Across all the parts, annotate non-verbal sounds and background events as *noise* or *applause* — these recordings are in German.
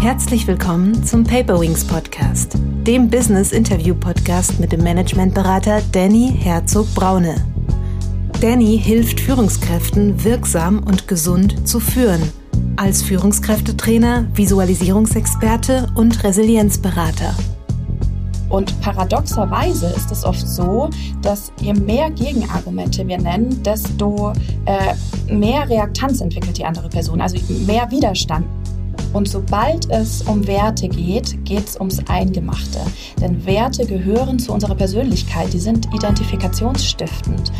Herzlich willkommen zum Paperwings Podcast, dem Business Interview Podcast mit dem Managementberater Danny Herzog Braune. Danny hilft Führungskräften wirksam und gesund zu führen, als Führungskräftetrainer, Visualisierungsexperte und Resilienzberater. Und paradoxerweise ist es oft so, dass je mehr Gegenargumente wir nennen, desto äh, mehr Reaktanz entwickelt die andere Person, also mehr Widerstand. Und sobald es um Werte geht, geht es ums Eingemachte. Denn Werte gehören zu unserer Persönlichkeit, die sind identifikationsstiftend.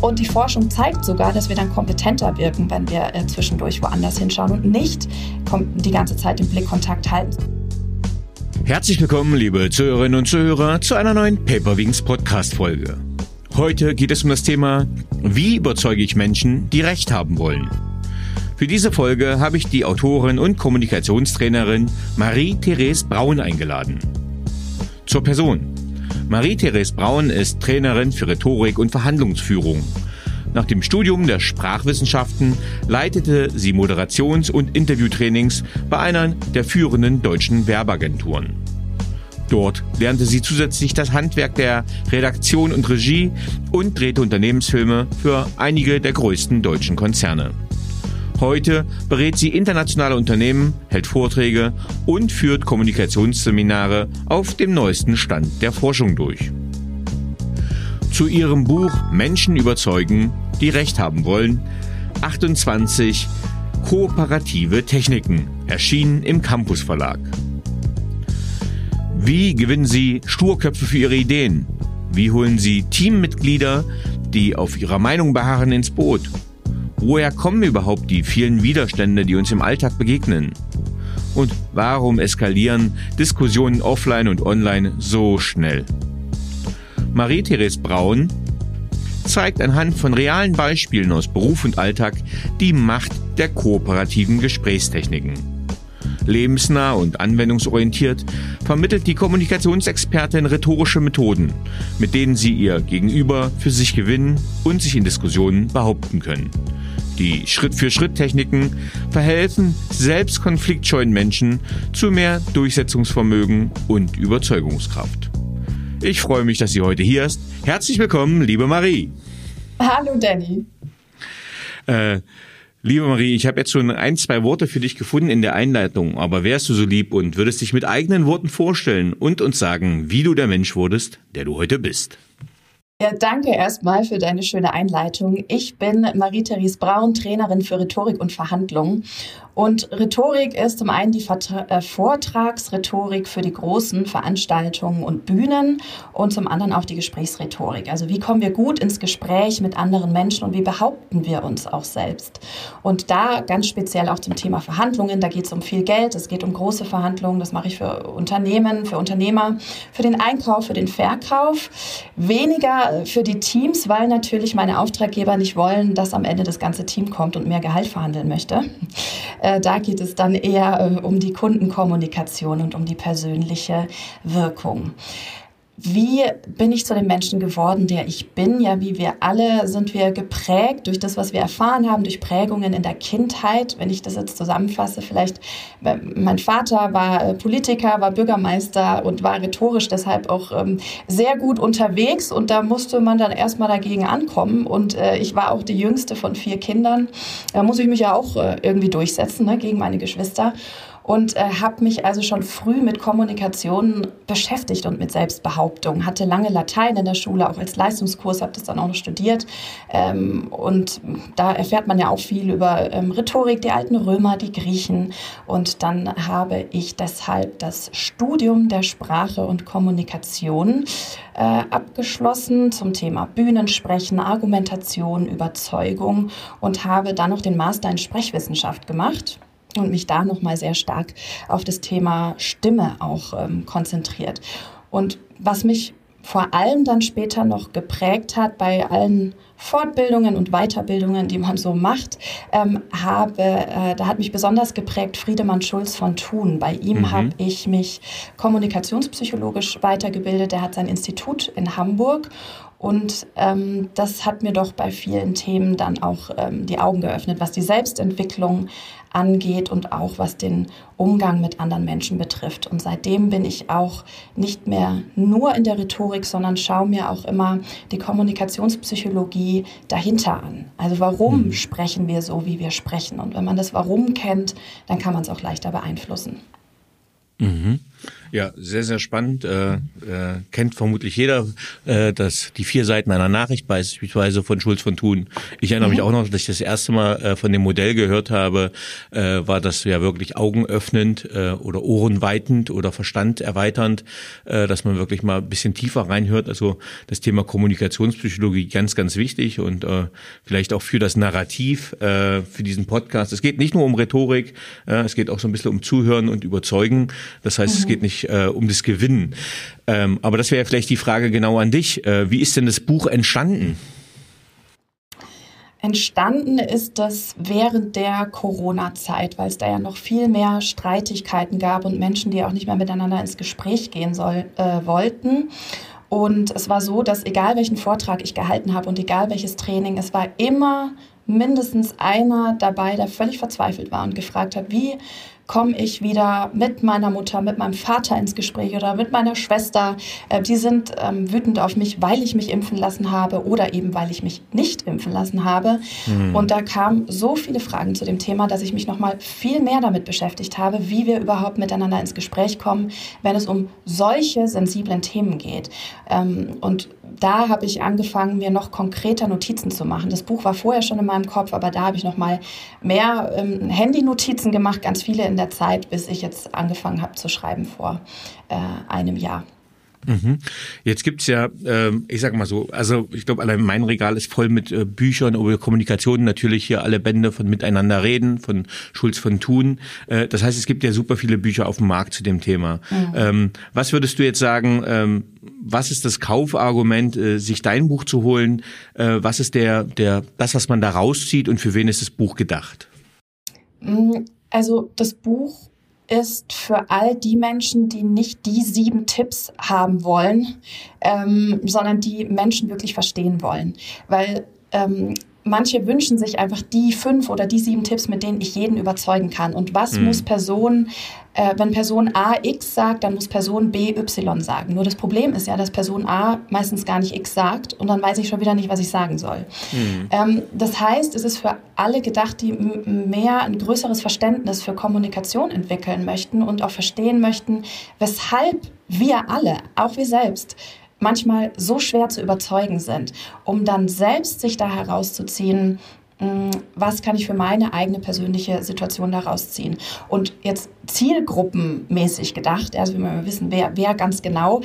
Und die Forschung zeigt sogar, dass wir dann kompetenter wirken, wenn wir äh, zwischendurch woanders hinschauen und nicht die ganze Zeit den Blickkontakt halten. Herzlich willkommen, liebe Zuhörerinnen und Zuhörer, zu einer neuen Paperwings Podcast-Folge. Heute geht es um das Thema, wie überzeuge ich Menschen, die Recht haben wollen. Für diese Folge habe ich die Autorin und Kommunikationstrainerin Marie-Therese Braun eingeladen. Zur Person. Marie-Therese Braun ist Trainerin für Rhetorik und Verhandlungsführung. Nach dem Studium der Sprachwissenschaften leitete sie Moderations- und Interviewtrainings bei einer der führenden deutschen Werbeagenturen. Dort lernte sie zusätzlich das Handwerk der Redaktion und Regie und drehte Unternehmensfilme für einige der größten deutschen Konzerne. Heute berät sie internationale Unternehmen, hält Vorträge und führt Kommunikationsseminare auf dem neuesten Stand der Forschung durch. Zu ihrem Buch Menschen überzeugen, die Recht haben wollen, 28 kooperative Techniken, erschienen im Campus Verlag. Wie gewinnen Sie Sturköpfe für Ihre Ideen? Wie holen Sie Teammitglieder, die auf ihrer Meinung beharren, ins Boot? Woher kommen überhaupt die vielen Widerstände, die uns im Alltag begegnen? Und warum eskalieren Diskussionen offline und online so schnell? Marie-Therese Braun zeigt anhand von realen Beispielen aus Beruf und Alltag die Macht der kooperativen Gesprächstechniken. Lebensnah und anwendungsorientiert vermittelt die Kommunikationsexpertin rhetorische Methoden, mit denen sie ihr Gegenüber für sich gewinnen und sich in Diskussionen behaupten können. Die Schritt-für-Schritt-Techniken verhelfen selbst konfliktscheuen Menschen zu mehr Durchsetzungsvermögen und Überzeugungskraft. Ich freue mich, dass sie heute hier ist. Herzlich willkommen, liebe Marie. Hallo, Danny. Äh, liebe Marie, ich habe jetzt schon ein, zwei Worte für dich gefunden in der Einleitung, aber wärst du so lieb und würdest dich mit eigenen Worten vorstellen und uns sagen, wie du der Mensch wurdest, der du heute bist? Ja, danke erstmal für deine schöne Einleitung. Ich bin Marie-Therese Braun, Trainerin für Rhetorik und Verhandlungen. Und Rhetorik ist zum einen die äh, Vortragsrhetorik für die großen Veranstaltungen und Bühnen und zum anderen auch die Gesprächsrhetorik. Also wie kommen wir gut ins Gespräch mit anderen Menschen und wie behaupten wir uns auch selbst? Und da ganz speziell auch zum Thema Verhandlungen. Da geht es um viel Geld, es geht um große Verhandlungen. Das mache ich für Unternehmen, für Unternehmer, für den Einkauf, für den Verkauf. Weniger für die Teams, weil natürlich meine Auftraggeber nicht wollen, dass am Ende das ganze Team kommt und mehr Gehalt verhandeln möchte. Äh, da geht es dann eher äh, um die Kundenkommunikation und um die persönliche Wirkung. Wie bin ich zu dem Menschen geworden, der ich bin? Ja, wie wir alle sind wir geprägt durch das, was wir erfahren haben, durch Prägungen in der Kindheit. Wenn ich das jetzt zusammenfasse, vielleicht, äh, mein Vater war äh, Politiker, war Bürgermeister und war rhetorisch deshalb auch ähm, sehr gut unterwegs und da musste man dann erstmal dagegen ankommen und äh, ich war auch die jüngste von vier Kindern. Da muss ich mich ja auch äh, irgendwie durchsetzen ne, gegen meine Geschwister und äh, habe mich also schon früh mit Kommunikation beschäftigt und mit Selbstbehauptung. Hatte lange Latein in der Schule, auch als Leistungskurs, habe das dann auch noch studiert. Ähm, und da erfährt man ja auch viel über ähm, Rhetorik, die alten Römer, die Griechen. Und dann habe ich deshalb das Studium der Sprache und Kommunikation äh, abgeschlossen zum Thema Bühnensprechen, Argumentation, Überzeugung und habe dann noch den Master in Sprechwissenschaft gemacht und mich da nochmal sehr stark auf das Thema Stimme auch ähm, konzentriert. Und was mich vor allem dann später noch geprägt hat bei allen Fortbildungen und Weiterbildungen, die man so macht, ähm, habe, äh, da hat mich besonders geprägt Friedemann Schulz von Thun. Bei ihm mhm. habe ich mich kommunikationspsychologisch weitergebildet. Er hat sein Institut in Hamburg und ähm, das hat mir doch bei vielen Themen dann auch ähm, die Augen geöffnet, was die Selbstentwicklung angeht und auch was den Umgang mit anderen Menschen betrifft. Und seitdem bin ich auch nicht mehr nur in der Rhetorik, sondern schaue mir auch immer die Kommunikationspsychologie dahinter an. Also warum mhm. sprechen wir so, wie wir sprechen? Und wenn man das Warum kennt, dann kann man es auch leichter beeinflussen. Mhm. Ja, sehr, sehr spannend. Äh, äh, kennt vermutlich jeder äh, das, die vier Seiten einer Nachricht beispielsweise von Schulz von Thun. Ich erinnere mhm. mich auch noch, dass ich das erste Mal äh, von dem Modell gehört habe, äh, war das ja wirklich augenöffnend äh, oder ohrenweitend oder Verstand erweiternd, äh, dass man wirklich mal ein bisschen tiefer reinhört. Also das Thema Kommunikationspsychologie ganz, ganz wichtig und äh, vielleicht auch für das Narrativ, äh, für diesen Podcast. Es geht nicht nur um Rhetorik, äh, es geht auch so ein bisschen um Zuhören und Überzeugen. Das heißt, mhm. es geht nicht äh, um das Gewinnen. Ähm, aber das wäre vielleicht die Frage genau an dich. Äh, wie ist denn das Buch entstanden? Entstanden ist das während der Corona-Zeit, weil es da ja noch viel mehr Streitigkeiten gab und Menschen, die auch nicht mehr miteinander ins Gespräch gehen soll, äh, wollten. Und es war so, dass egal welchen Vortrag ich gehalten habe und egal welches Training, es war immer mindestens einer dabei, der völlig verzweifelt war und gefragt hat, wie komme ich wieder mit meiner Mutter, mit meinem Vater ins Gespräch oder mit meiner Schwester. Äh, die sind ähm, wütend auf mich, weil ich mich impfen lassen habe oder eben weil ich mich nicht impfen lassen habe. Mhm. Und da kamen so viele Fragen zu dem Thema, dass ich mich noch mal viel mehr damit beschäftigt habe, wie wir überhaupt miteinander ins Gespräch kommen, wenn es um solche sensiblen Themen geht. Ähm, und da habe ich angefangen, mir noch konkreter Notizen zu machen. Das Buch war vorher schon in meinem Kopf, aber da habe ich noch mal mehr ähm, Handy-Notizen gemacht, ganz viele in der Zeit, bis ich jetzt angefangen habe zu schreiben vor äh, einem Jahr. Mhm. Jetzt gibt's ja, äh, ich sag mal so, also ich glaube, allein mein Regal ist voll mit äh, Büchern über Kommunikation, natürlich hier alle Bände von Miteinander reden, von Schulz von Thun. Äh, das heißt, es gibt ja super viele Bücher auf dem Markt zu dem Thema. Mhm. Ähm, was würdest du jetzt sagen, ähm, was ist das Kaufargument, äh, sich dein Buch zu holen? Äh, was ist der, der, das, was man da rauszieht und für wen ist das Buch gedacht? Mm, also das Buch ist für all die Menschen, die nicht die sieben Tipps haben wollen, ähm, sondern die Menschen wirklich verstehen wollen. Weil ähm, manche wünschen sich einfach die fünf oder die sieben Tipps, mit denen ich jeden überzeugen kann. Und was mhm. muss Person, äh, wenn Person A X sagt, dann muss Person B Y sagen. Nur das Problem ist ja, dass Person A meistens gar nicht X sagt und dann weiß ich schon wieder nicht, was ich sagen soll. Mhm. Ähm, das heißt, es ist für alle gedacht, die mehr ein größeres Verständnis für Kommunikation entwickeln möchten und auch verstehen möchten, weshalb wir alle, auch wir selbst, manchmal so schwer zu überzeugen sind, um dann selbst sich da herauszuziehen, hm, was kann ich für meine eigene persönliche Situation daraus ziehen? Und jetzt zielgruppenmäßig gedacht, also wir wissen, wer, wer ganz genau.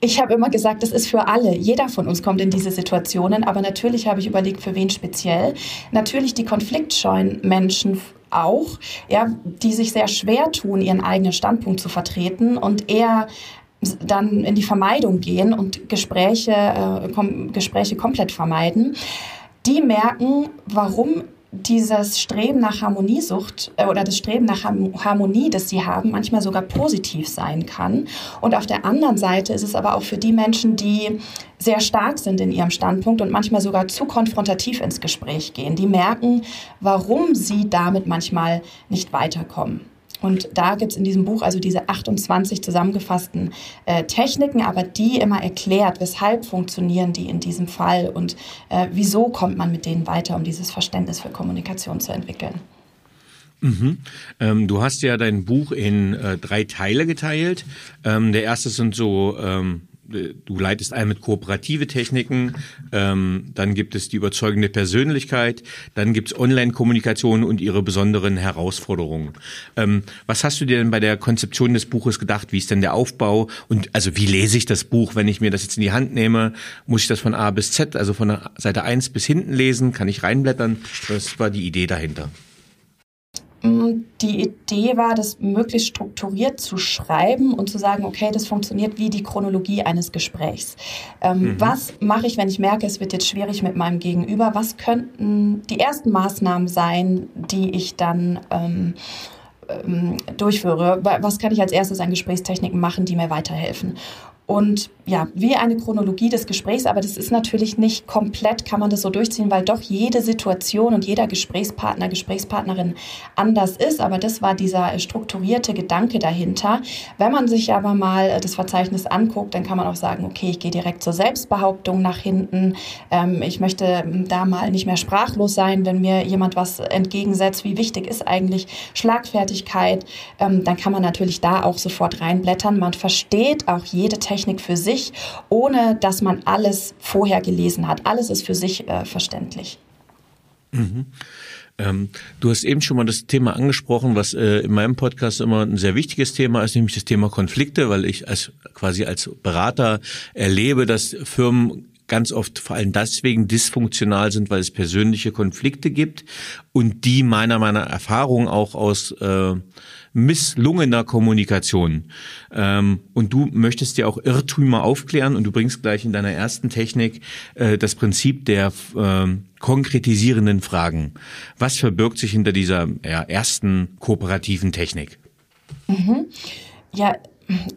Ich habe immer gesagt, das ist für alle. Jeder von uns kommt in diese Situationen, aber natürlich habe ich überlegt, für wen speziell. Natürlich die konfliktscheuen Menschen auch, ja, die sich sehr schwer tun, ihren eigenen Standpunkt zu vertreten und eher dann in die Vermeidung gehen und Gespräche, äh, kom Gespräche komplett vermeiden, die merken, warum dieses Streben nach Harmoniesucht äh, oder das Streben nach Harmonie, das sie haben, manchmal sogar positiv sein kann. Und auf der anderen Seite ist es aber auch für die Menschen, die sehr stark sind in ihrem Standpunkt und manchmal sogar zu konfrontativ ins Gespräch gehen, die merken, warum sie damit manchmal nicht weiterkommen. Und da gibt es in diesem Buch also diese 28 zusammengefassten äh, Techniken, aber die immer erklärt, weshalb funktionieren die in diesem Fall und äh, wieso kommt man mit denen weiter, um dieses Verständnis für Kommunikation zu entwickeln. Mhm. Ähm, du hast ja dein Buch in äh, drei Teile geteilt. Ähm, der erste sind so ähm, du leitest ein mit kooperative Techniken, ähm, dann gibt es die überzeugende Persönlichkeit, dann gibt es Online-Kommunikation und ihre besonderen Herausforderungen. Ähm, was hast du dir denn bei der Konzeption des Buches gedacht? Wie ist denn der Aufbau? Und also wie lese ich das Buch, wenn ich mir das jetzt in die Hand nehme? Muss ich das von A bis Z, also von der Seite 1 bis hinten lesen? Kann ich reinblättern? Das war die Idee dahinter. Die Idee war, das möglichst strukturiert zu schreiben und zu sagen, okay, das funktioniert wie die Chronologie eines Gesprächs. Ähm, mhm. Was mache ich, wenn ich merke, es wird jetzt schwierig mit meinem Gegenüber? Was könnten die ersten Maßnahmen sein, die ich dann ähm, ähm durchführe? Was kann ich als erstes an Gesprächstechniken machen, die mir weiterhelfen? Und ja, wie eine Chronologie des Gesprächs, aber das ist natürlich nicht komplett, kann man das so durchziehen, weil doch jede Situation und jeder Gesprächspartner, Gesprächspartnerin anders ist. Aber das war dieser strukturierte Gedanke dahinter. Wenn man sich aber mal das Verzeichnis anguckt, dann kann man auch sagen, okay, ich gehe direkt zur Selbstbehauptung nach hinten. Ähm, ich möchte da mal nicht mehr sprachlos sein, wenn mir jemand was entgegensetzt. Wie wichtig ist eigentlich Schlagfertigkeit? Ähm, dann kann man natürlich da auch sofort reinblättern. Man versteht auch jede Technik für sich sich, ohne dass man alles vorher gelesen hat. Alles ist für sich äh, verständlich. Mhm. Ähm, du hast eben schon mal das Thema angesprochen, was äh, in meinem Podcast immer ein sehr wichtiges Thema ist, nämlich das Thema Konflikte, weil ich als quasi als Berater erlebe, dass Firmen ganz oft vor allem deswegen dysfunktional sind, weil es persönliche Konflikte gibt und die meiner meiner Erfahrung auch aus äh, misslungener Kommunikation. Ähm, und du möchtest ja auch Irrtümer aufklären und du bringst gleich in deiner ersten Technik äh, das Prinzip der äh, konkretisierenden Fragen. Was verbirgt sich hinter dieser ja, ersten kooperativen Technik? Mhm. Ja,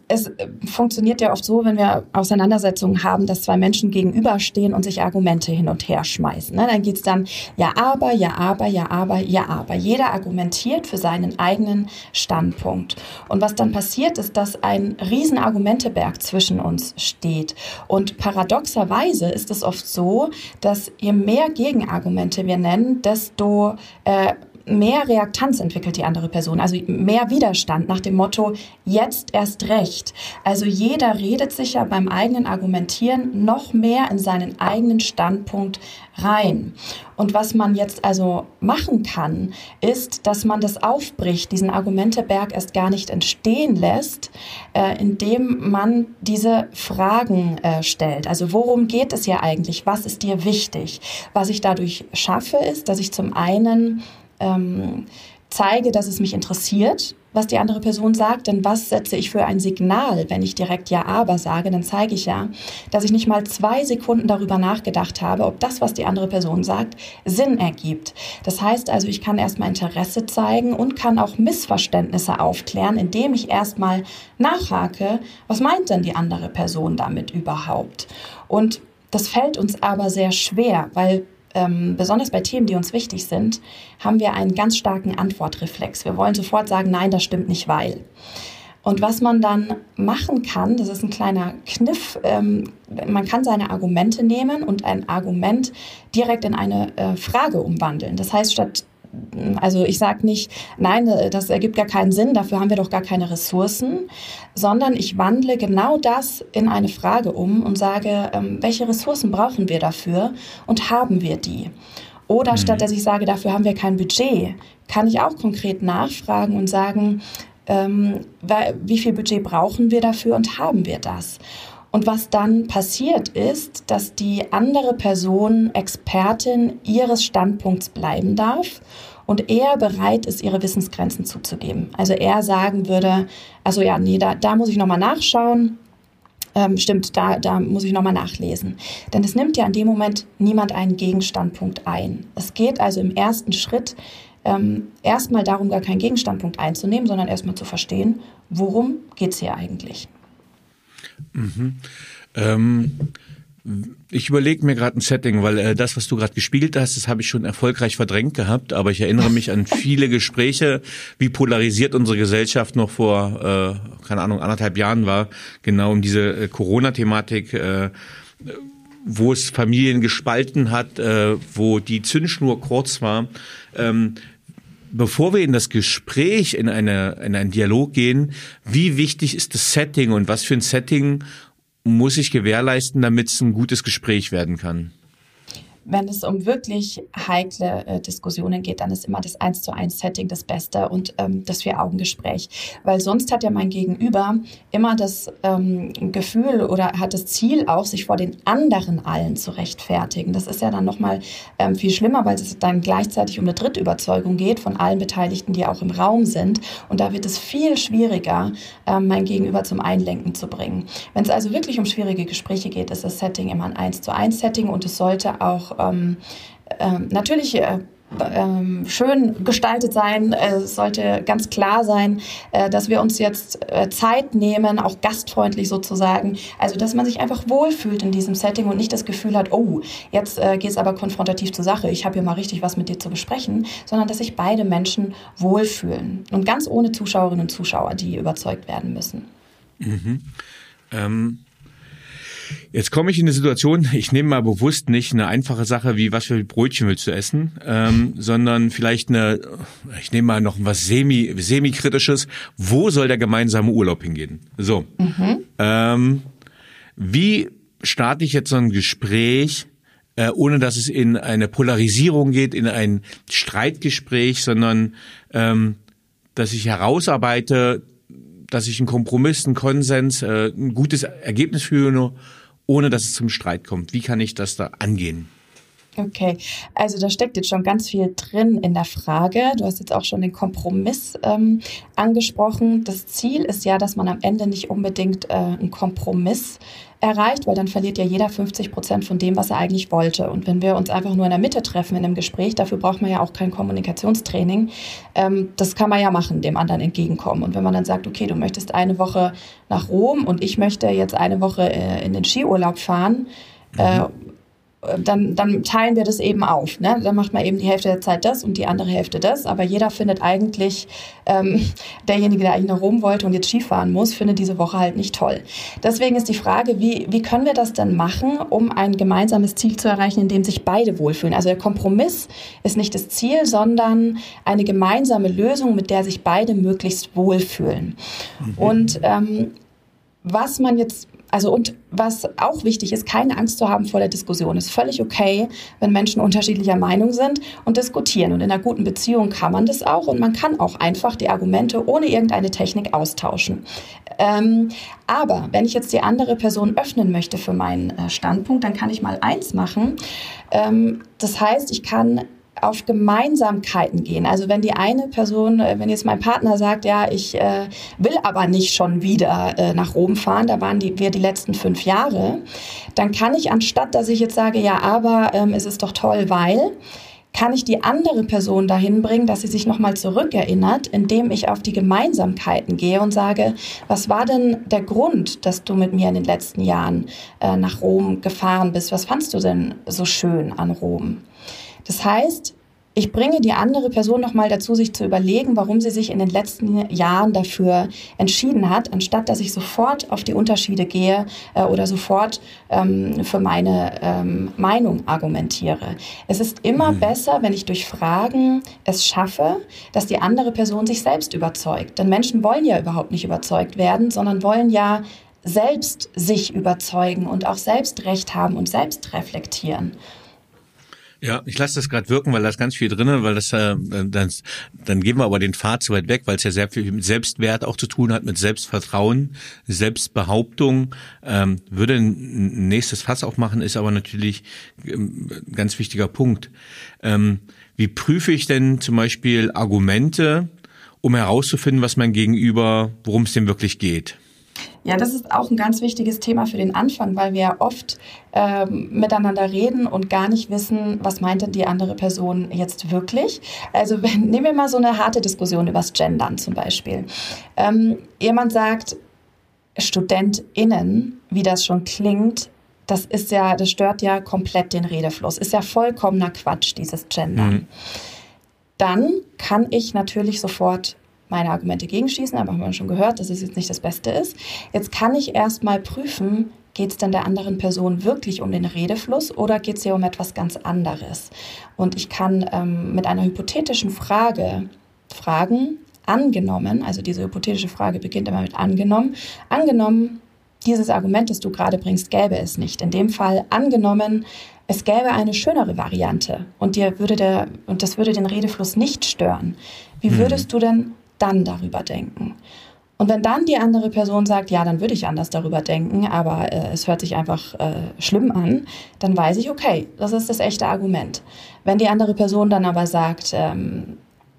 es funktioniert ja oft so, wenn wir Auseinandersetzungen haben, dass zwei Menschen gegenüberstehen und sich Argumente hin und her schmeißen. Ne? Dann geht's dann, ja, aber, ja, aber, ja, aber, ja, aber. Jeder argumentiert für seinen eigenen Standpunkt. Und was dann passiert, ist, dass ein riesen Argumenteberg zwischen uns steht. Und paradoxerweise ist es oft so, dass je mehr Gegenargumente wir nennen, desto äh, mehr Reaktanz entwickelt die andere Person, also mehr Widerstand nach dem Motto, jetzt erst recht. Also jeder redet sich ja beim eigenen Argumentieren noch mehr in seinen eigenen Standpunkt rein. Und was man jetzt also machen kann, ist, dass man das aufbricht, diesen Argumenteberg erst gar nicht entstehen lässt, äh, indem man diese Fragen äh, stellt. Also worum geht es hier eigentlich? Was ist dir wichtig? Was ich dadurch schaffe, ist, dass ich zum einen ähm, zeige, dass es mich interessiert, was die andere Person sagt, denn was setze ich für ein Signal, wenn ich direkt Ja, aber sage, dann zeige ich ja, dass ich nicht mal zwei Sekunden darüber nachgedacht habe, ob das, was die andere Person sagt, Sinn ergibt. Das heißt also, ich kann erstmal Interesse zeigen und kann auch Missverständnisse aufklären, indem ich erstmal nachhake, was meint denn die andere Person damit überhaupt? Und das fällt uns aber sehr schwer, weil ähm, besonders bei Themen, die uns wichtig sind, haben wir einen ganz starken Antwortreflex. Wir wollen sofort sagen, nein, das stimmt nicht, weil. Und was man dann machen kann, das ist ein kleiner Kniff, ähm, man kann seine Argumente nehmen und ein Argument direkt in eine äh, Frage umwandeln. Das heißt, statt also ich sage nicht, nein, das ergibt gar keinen Sinn, dafür haben wir doch gar keine Ressourcen, sondern ich wandle genau das in eine Frage um und sage, ähm, welche Ressourcen brauchen wir dafür und haben wir die? Oder mhm. statt dass ich sage, dafür haben wir kein Budget, kann ich auch konkret nachfragen und sagen, ähm, wie viel Budget brauchen wir dafür und haben wir das? Und was dann passiert ist, dass die andere Person Expertin ihres Standpunkts bleiben darf und er bereit ist, ihre Wissensgrenzen zuzugeben. Also er sagen würde, also ja, nee, da, da muss ich nochmal nachschauen. Ähm, stimmt, da, da muss ich nochmal nachlesen. Denn es nimmt ja in dem Moment niemand einen Gegenstandpunkt ein. Es geht also im ersten Schritt ähm, erstmal darum, gar keinen Gegenstandpunkt einzunehmen, sondern erstmal zu verstehen, worum geht es hier eigentlich. Mhm. Ähm, ich überlege mir gerade ein Setting, weil äh, das, was du gerade gespielt hast, das habe ich schon erfolgreich verdrängt gehabt, aber ich erinnere mich an viele Gespräche, wie polarisiert unsere Gesellschaft noch vor, äh, keine Ahnung, anderthalb Jahren war, genau um diese äh, Corona-Thematik. Äh, wo es Familien gespalten hat, äh, wo die Zündschnur kurz war. Ähm, bevor wir in das Gespräch, in, eine, in einen Dialog gehen, wie wichtig ist das Setting und was für ein Setting muss ich gewährleisten, damit es ein gutes Gespräch werden kann? Wenn es um wirklich heikle äh, Diskussionen geht, dann ist immer das Eins zu eins Setting das Beste und ähm, das Vier-Augen-Gespräch. Weil sonst hat ja mein Gegenüber immer das ähm, Gefühl oder hat das Ziel auch, sich vor den anderen allen zu rechtfertigen. Das ist ja dann nochmal ähm, viel schlimmer, weil es dann gleichzeitig um eine Drittüberzeugung geht von allen Beteiligten, die auch im Raum sind. Und da wird es viel schwieriger, ähm, mein Gegenüber zum Einlenken zu bringen. Wenn es also wirklich um schwierige Gespräche geht, ist das Setting immer ein Eins zu eins Setting und es sollte auch ähm, ähm, natürlich äh, ähm, schön gestaltet sein. Es sollte ganz klar sein, äh, dass wir uns jetzt äh, Zeit nehmen, auch gastfreundlich sozusagen. Also, dass man sich einfach wohlfühlt in diesem Setting und nicht das Gefühl hat, oh, jetzt äh, geht es aber konfrontativ zur Sache, ich habe hier mal richtig was mit dir zu besprechen, sondern dass sich beide Menschen wohlfühlen. Und ganz ohne Zuschauerinnen und Zuschauer, die überzeugt werden müssen. Mhm. Ähm Jetzt komme ich in eine Situation, *laughs* ich nehme mal bewusst nicht eine einfache Sache wie, was für Brötchen willst du essen, ähm, sondern vielleicht eine, ich nehme mal noch was semi, semi-kritisches, wo soll der gemeinsame Urlaub hingehen? So. Mhm. Ähm, wie starte ich jetzt so ein Gespräch, äh, ohne dass es in eine Polarisierung geht, in ein Streitgespräch, sondern ähm, dass ich herausarbeite, dass ich einen Kompromiss, einen Konsens, äh, ein gutes Ergebnis führe, ohne dass es zum Streit kommt. Wie kann ich das da angehen? Okay, also da steckt jetzt schon ganz viel drin in der Frage. Du hast jetzt auch schon den Kompromiss ähm, angesprochen. Das Ziel ist ja, dass man am Ende nicht unbedingt äh, einen Kompromiss erreicht, weil dann verliert ja jeder 50 Prozent von dem, was er eigentlich wollte. Und wenn wir uns einfach nur in der Mitte treffen in einem Gespräch, dafür braucht man ja auch kein Kommunikationstraining. Ähm, das kann man ja machen, dem anderen entgegenkommen. Und wenn man dann sagt, okay, du möchtest eine Woche nach Rom und ich möchte jetzt eine Woche äh, in den Skiurlaub fahren, äh, mhm dann, dann teilen wir das eben auf. Ne? Dann macht man eben die Hälfte der Zeit das und die andere Hälfte das. Aber jeder findet eigentlich, ähm, *laughs* derjenige, der eigentlich nach Rom wollte und jetzt Skifahren muss, findet diese Woche halt nicht toll. Deswegen ist die Frage, wie, wie können wir das denn machen, um ein gemeinsames Ziel zu erreichen, in dem sich beide wohlfühlen? Also der Kompromiss ist nicht das Ziel, sondern eine gemeinsame Lösung, mit der sich beide möglichst wohlfühlen. Mhm. Und ähm, was man jetzt also und was auch wichtig ist, keine Angst zu haben vor der Diskussion. Ist völlig okay, wenn Menschen unterschiedlicher Meinung sind und diskutieren. Und in einer guten Beziehung kann man das auch und man kann auch einfach die Argumente ohne irgendeine Technik austauschen. Ähm, aber wenn ich jetzt die andere Person öffnen möchte für meinen äh, Standpunkt, dann kann ich mal eins machen. Ähm, das heißt, ich kann auf Gemeinsamkeiten gehen. Also wenn die eine Person, äh, wenn jetzt mein Partner sagt, ja, ich äh, will aber nicht schon wieder äh, nach Rom fahren, da waren die, wir die letzten fünf Jahre, dann kann ich anstatt, dass ich jetzt sage, ja, aber ähm, es ist doch toll, weil, kann ich die andere Person dahin bringen, dass sie sich nochmal zurückerinnert, indem ich auf die Gemeinsamkeiten gehe und sage, was war denn der Grund, dass du mit mir in den letzten Jahren äh, nach Rom gefahren bist? Was fandst du denn so schön an Rom? Das heißt, ich bringe die andere Person nochmal dazu, sich zu überlegen, warum sie sich in den letzten Jahren dafür entschieden hat, anstatt dass ich sofort auf die Unterschiede gehe äh, oder sofort ähm, für meine ähm, Meinung argumentiere. Es ist immer mhm. besser, wenn ich durch Fragen es schaffe, dass die andere Person sich selbst überzeugt. Denn Menschen wollen ja überhaupt nicht überzeugt werden, sondern wollen ja selbst sich überzeugen und auch selbst Recht haben und selbst reflektieren. Ja, ich lasse das gerade wirken, weil da ist ganz viel drin, weil das äh, dann, dann gehen wir aber den Pfad zu weit weg, weil es ja sehr viel mit Selbstwert auch zu tun hat, mit Selbstvertrauen, Selbstbehauptung. Ähm, würde ein nächstes Fass aufmachen, ist aber natürlich ähm, ganz wichtiger Punkt. Ähm, wie prüfe ich denn zum Beispiel Argumente, um herauszufinden, was mein Gegenüber, worum es dem wirklich geht? Ja, das ist auch ein ganz wichtiges Thema für den Anfang, weil wir ja oft ähm, miteinander reden und gar nicht wissen, was meint denn die andere Person jetzt wirklich. Also *laughs* wenn, nehmen wir mal so eine harte Diskussion über das Gendern zum Beispiel. Ähm, jemand sagt, StudentInnen, wie das schon klingt, das ist ja, das stört ja komplett den Redefluss. Ist ja vollkommener Quatsch, dieses Gendern. Mhm. Dann kann ich natürlich sofort meine Argumente gegenschießen, aber haben wir schon gehört, dass es jetzt nicht das Beste ist. Jetzt kann ich erstmal prüfen, geht es denn der anderen Person wirklich um den Redefluss oder geht es hier um etwas ganz anderes? Und ich kann ähm, mit einer hypothetischen Frage fragen, angenommen, also diese hypothetische Frage beginnt immer mit angenommen, angenommen, dieses Argument, das du gerade bringst, gäbe es nicht. In dem Fall angenommen, es gäbe eine schönere Variante und dir würde der, und das würde den Redefluss nicht stören. Wie hm. würdest du denn dann darüber denken? Und wenn dann die andere Person sagt, ja, dann würde ich anders darüber denken, aber äh, es hört sich einfach äh, schlimm an, dann weiß ich, okay, das ist das echte Argument. Wenn die andere Person dann aber sagt, ähm,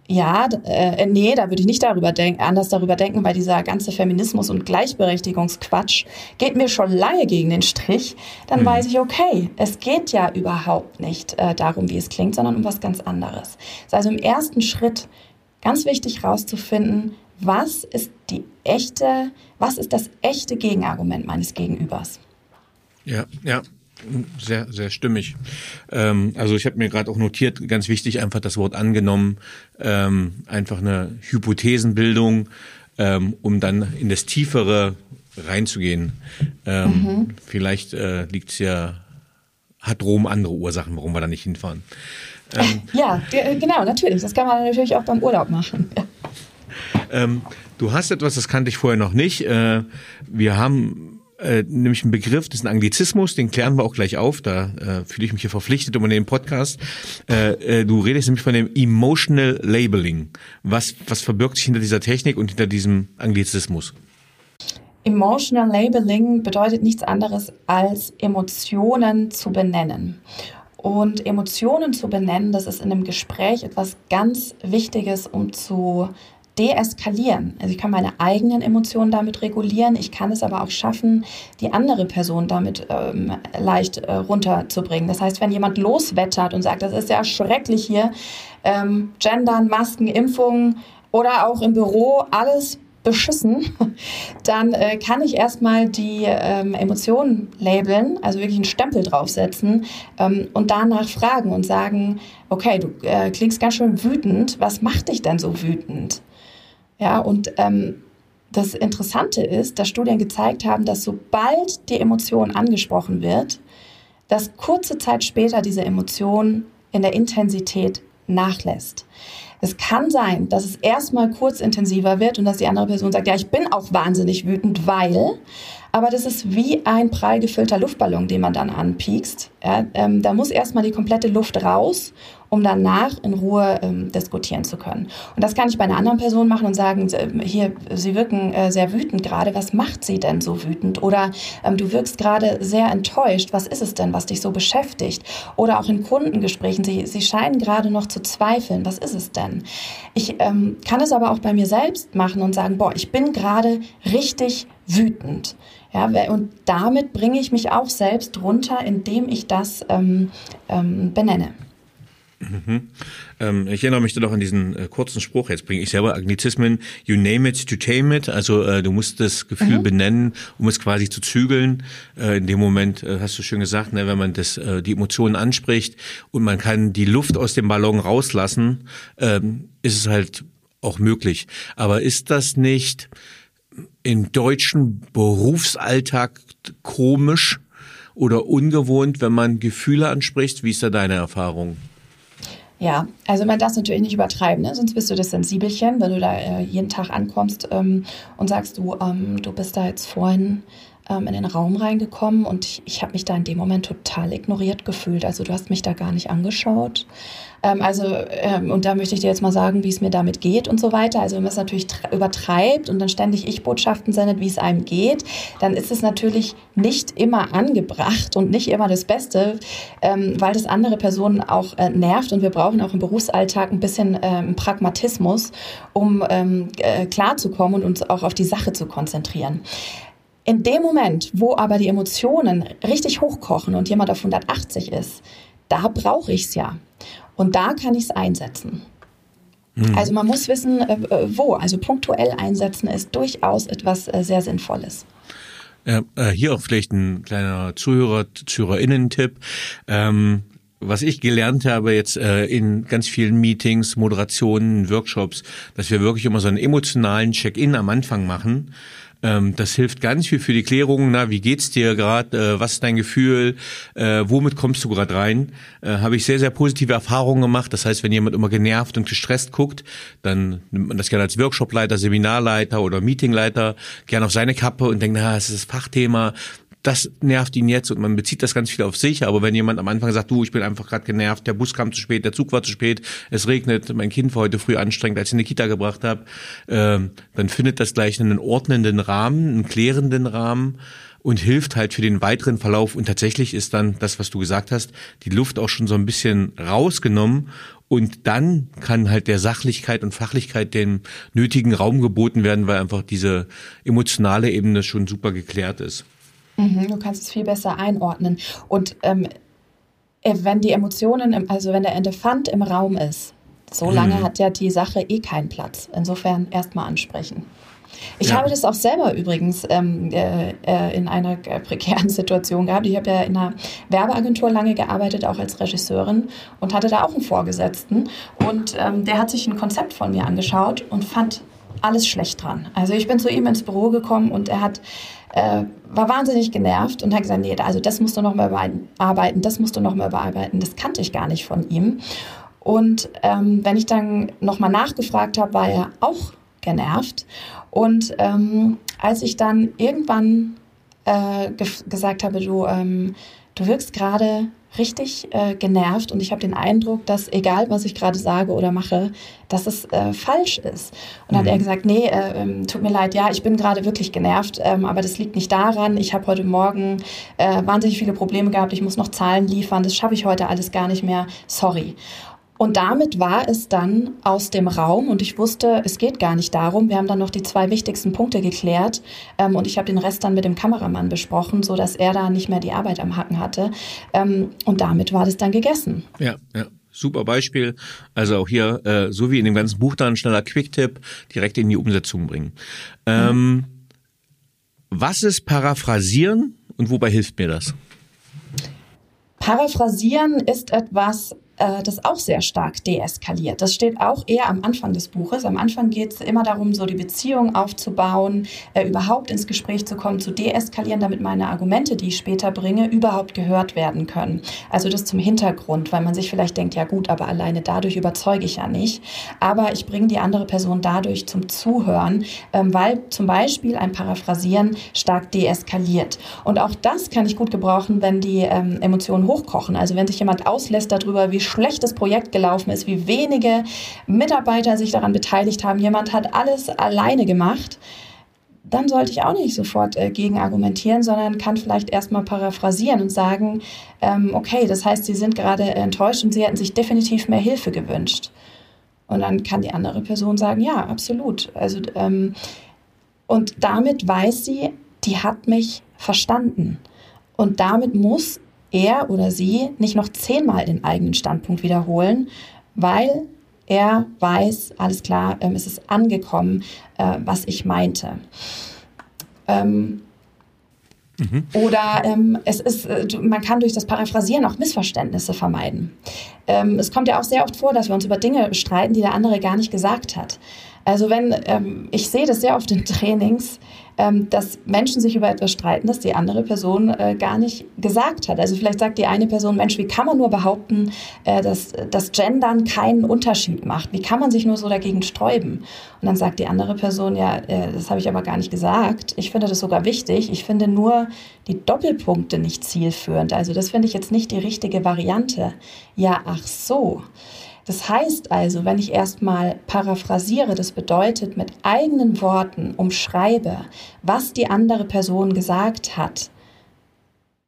ja, äh, nee, da würde ich nicht darüber denken, anders darüber denken, weil dieser ganze Feminismus und Gleichberechtigungsquatsch geht mir schon lange gegen den Strich. Dann mhm. weiß ich, okay, es geht ja überhaupt nicht äh, darum, wie es klingt, sondern um was ganz anderes. Also im ersten Schritt ganz wichtig herauszufinden, was ist die echte, was ist das echte Gegenargument meines Gegenübers? Ja, ja, sehr, sehr stimmig. Ähm, also ich habe mir gerade auch notiert, ganz wichtig, einfach das Wort angenommen, ähm, einfach eine Hypothesenbildung, ähm, um dann in das Tiefere reinzugehen. Ähm, mhm. Vielleicht äh, liegt ja, hat Rom andere Ursachen, warum wir da nicht hinfahren. Ähm, ja, genau, natürlich. Das kann man natürlich auch beim Urlaub machen. Ja. Ähm, du hast etwas, das kannte ich vorher noch nicht. Äh, wir haben äh, nämlich ein Begriff, das ist ein Anglizismus, den klären wir auch gleich auf, da äh, fühle ich mich hier verpflichtet um den Podcast. Äh, äh, du redest nämlich von dem Emotional Labeling. Was, was verbirgt sich hinter dieser Technik und hinter diesem Anglizismus? Emotional Labeling bedeutet nichts anderes als Emotionen zu benennen. Und Emotionen zu benennen, das ist in einem Gespräch etwas ganz Wichtiges, um zu deeskalieren. Also ich kann meine eigenen Emotionen damit regulieren, ich kann es aber auch schaffen, die andere Person damit ähm, leicht äh, runterzubringen. Das heißt, wenn jemand loswettert und sagt, das ist ja schrecklich hier, ähm, Gendern, Masken, Impfungen oder auch im Büro, alles beschissen, dann äh, kann ich erstmal die ähm, Emotionen labeln, also wirklich einen Stempel draufsetzen ähm, und danach fragen und sagen, okay, du äh, klingst ganz schön wütend, was macht dich denn so wütend? Ja, und ähm, das Interessante ist, dass Studien gezeigt haben, dass sobald die Emotion angesprochen wird, dass kurze Zeit später diese Emotion in der Intensität nachlässt. Es kann sein, dass es erstmal kurz intensiver wird und dass die andere Person sagt, ja, ich bin auch wahnsinnig wütend, weil, aber das ist wie ein prall gefüllter Luftballon, den man dann anpiekst. Ja, ähm, da muss erstmal die komplette Luft raus um danach in Ruhe ähm, diskutieren zu können. Und das kann ich bei einer anderen Person machen und sagen, hier, Sie wirken äh, sehr wütend gerade, was macht Sie denn so wütend? Oder ähm, du wirkst gerade sehr enttäuscht, was ist es denn, was dich so beschäftigt? Oder auch in Kundengesprächen, Sie, Sie scheinen gerade noch zu zweifeln, was ist es denn? Ich ähm, kann es aber auch bei mir selbst machen und sagen, boah, ich bin gerade richtig wütend. Ja, und damit bringe ich mich auch selbst runter, indem ich das ähm, ähm, benenne. Mhm. Ähm, ich erinnere mich da doch an diesen äh, kurzen Spruch, jetzt bringe ich selber Agnizismen, you name it to tame it, also äh, du musst das Gefühl mhm. benennen, um es quasi zu zügeln. Äh, in dem Moment, äh, hast du schön gesagt, ne, wenn man das, äh, die Emotionen anspricht und man kann die Luft aus dem Ballon rauslassen, ähm, ist es halt auch möglich. Aber ist das nicht im deutschen Berufsalltag komisch oder ungewohnt, wenn man Gefühle anspricht? Wie ist da deine Erfahrung? Ja, also man darf es natürlich nicht übertreiben, ne? sonst bist du das Sensibelchen, wenn du da äh, jeden Tag ankommst ähm, und sagst, du, ähm, du bist da jetzt vorhin ähm, in den Raum reingekommen und ich, ich habe mich da in dem Moment total ignoriert gefühlt. Also du hast mich da gar nicht angeschaut. Ähm, also, ähm, und da möchte ich dir jetzt mal sagen, wie es mir damit geht und so weiter. Also wenn man es natürlich übertreibt und dann ständig Ich-Botschaften sendet, wie es einem geht, dann ist es natürlich nicht immer angebracht und nicht immer das Beste, ähm, weil das andere Personen auch äh, nervt und wir brauchen auch im Berufsalltag ein bisschen ähm, Pragmatismus, um ähm, äh, klarzukommen und uns auch auf die Sache zu konzentrieren. In dem Moment, wo aber die Emotionen richtig hochkochen und jemand auf 180 ist, da brauche ich es ja. Und da kann ich es einsetzen. Mhm. Also man muss wissen, äh, äh, wo. Also punktuell einsetzen ist durchaus etwas äh, sehr Sinnvolles. Ja, hier auch vielleicht ein kleiner Zuhörer, Zuhörerinnen-Tipp. Ähm, was ich gelernt habe jetzt äh, in ganz vielen Meetings, Moderationen, Workshops, dass wir wirklich immer so einen emotionalen Check-in am Anfang machen Ähm, das hilft ganz viel für die Klärung. Na, wie geht's dir gerade? Äh, was ist dein Gefühl? Äh, womit kommst du gerade rein? Äh, Habe ich sehr, sehr positive Erfahrungen gemacht. Das heißt, wenn jemand immer genervt und gestresst guckt, dann nimmt man das gerne als Workshopleiter, Seminarleiter oder Meetingleiter gerne auf seine Kappe und denkt, na, es ist das Fachthema das nervt ihn jetzt und man bezieht das ganz viel auf sich. Aber wenn jemand am Anfang sagt, du, ich bin einfach gerade genervt, der Bus kam zu spät, der Zug war zu spät, es regnet, mein Kind war heute früh anstrengend, als ich in die Kita gebracht habe, äh, dann findet das gleich einen ordnenden Rahmen, einen klärenden Rahmen und hilft halt für den weiteren Verlauf. Und tatsächlich ist dann das, was du gesagt hast, die Luft auch schon so ein bisschen rausgenommen. Und dann kann halt der Sachlichkeit und Fachlichkeit den nötigen Raum geboten werden, weil einfach diese emotionale Ebene schon super geklärt ist. Mhm, du kannst es viel besser einordnen. Und ähm, äh, wenn die Emotionen, im, also wenn der Elefant im Raum ist, so lange mhm. hat ja die Sache eh keinen Platz. Insofern erstmal ansprechen. Ich ja. habe das auch selber übrigens ähm, äh, äh in einer äh, prekären *laughs* Situation gehabt. Ich habe ja in einer Werbeagentur lange gearbeitet, auch als Regisseurin und hatte da auch einen Vorgesetzten. Und ähm, der hat sich ein Konzept von mir angeschaut und fand alles schlecht dran. Also ich bin zu ihm ins Büro gekommen und er hat äh, war wahnsinnig genervt und hat gesagt, nee, also das musst du noch mal überarbeiten, das musst du noch mal überarbeiten. Das kannte ich gar nicht von ihm. Und ähm, wenn ich dann noch mal nachgefragt habe, war er auch genervt. Und ähm, als ich dann irgendwann äh, ge gesagt habe, du, ähm, du wirkst gerade richtig äh, genervt und ich habe den Eindruck, dass egal was ich gerade sage oder mache, dass es äh, falsch ist. Und dann mhm. hat er mhm. gesagt, nee, äh, ähm, tut mir leid, ja, ich bin gerade wirklich genervt, ähm, aber das liegt nicht daran. Ich habe heute Morgen äh, wahnsinnig viele Probleme gehabt, ich muss noch Zahlen liefern, das schaffe ich heute alles gar nicht mehr. Sorry. Und damit war es dann aus dem Raum und ich wusste, es geht gar nicht darum. Wir haben dann noch die zwei wichtigsten Punkte geklärt ähm, und ich habe den Rest dann mit dem Kameramann besprochen, so dass er da nicht mehr die Arbeit am Hacken hatte. Ähm, und damit war das dann gegessen. Ja, ja. Super Beispiel. Also auch hier, äh, so wie in dem ganzen Buch dann schneller Quick-Tipp, direkt in die Umsetzung bringen. Ähm. Was ist Paraphrasieren und wobei hilft mir das? Paraphrasieren ist etwas, äh, das auch sehr stark deeskaliert. Das steht auch eher am Anfang des Buches. Am Anfang geht es immer darum, so die Beziehung aufzubauen, äh, überhaupt ins Gespräch zu kommen, zu deeskalieren, damit meine Argumente, die ich später bringe, überhaupt gehört werden können. Also das zum Hintergrund, weil man sich vielleicht denkt, ja gut, aber alleine dadurch überzeuge ich ja nicht. Aber ich bringe die andere Person dadurch zum Zuhören, ähm, weil zum Beispiel ein Paraphrasieren stark deeskaliert. Und auch das kann ich gut gebrauchen, wenn die ähm, Emotionen hochkochen. Also wenn sich jemand auslässt darüber, wie schlecht das Projekt gelaufen ist, wie wenige Mitarbeiter sich daran beteiligt haben. Jemand hat alles alleine gemacht. Dann sollte ich auch nicht sofort äh, gegen argumentieren, sondern kann vielleicht erstmal paraphrasieren und sagen, ähm, okay, das heißt, Sie sind gerade enttäuscht und Sie hätten sich definitiv mehr Hilfe gewünscht. Und dann kann die andere Person sagen, ja, absolut. Also, ähm, und damit weiß sie, die hat mich verstanden. Und damit muss er oder sie nicht noch zehnmal den eigenen Standpunkt wiederholen, weil er weiß, alles klar, ähm, es ist angekommen, äh, was ich meinte. Ähm, mhm. Oder ähm, es ist, äh, man kann durch das Paraphrasieren auch Missverständnisse vermeiden. Ähm, es kommt ja auch sehr oft vor, dass wir uns über Dinge streiten, die der andere gar nicht gesagt hat. Also wenn, ähm, ich sehe das sehr oft in Trainings, ähm, dass Menschen sich über etwas streiten, das die andere Person äh, gar nicht gesagt hat. Also vielleicht sagt die eine Person, Mensch, wie kann man nur behaupten, äh, dass das Gendern keinen Unterschied macht? Wie kann man sich nur so dagegen sträuben? Und dann sagt die andere Person, ja, äh, das habe ich aber gar nicht gesagt. Ich finde das sogar wichtig. Ich finde nur die Doppelpunkte nicht zielführend. Also das finde ich jetzt nicht die richtige Variante. Ja, ach so. Das heißt also, wenn ich erstmal paraphrasiere, das bedeutet mit eigenen Worten umschreibe, was die andere Person gesagt hat,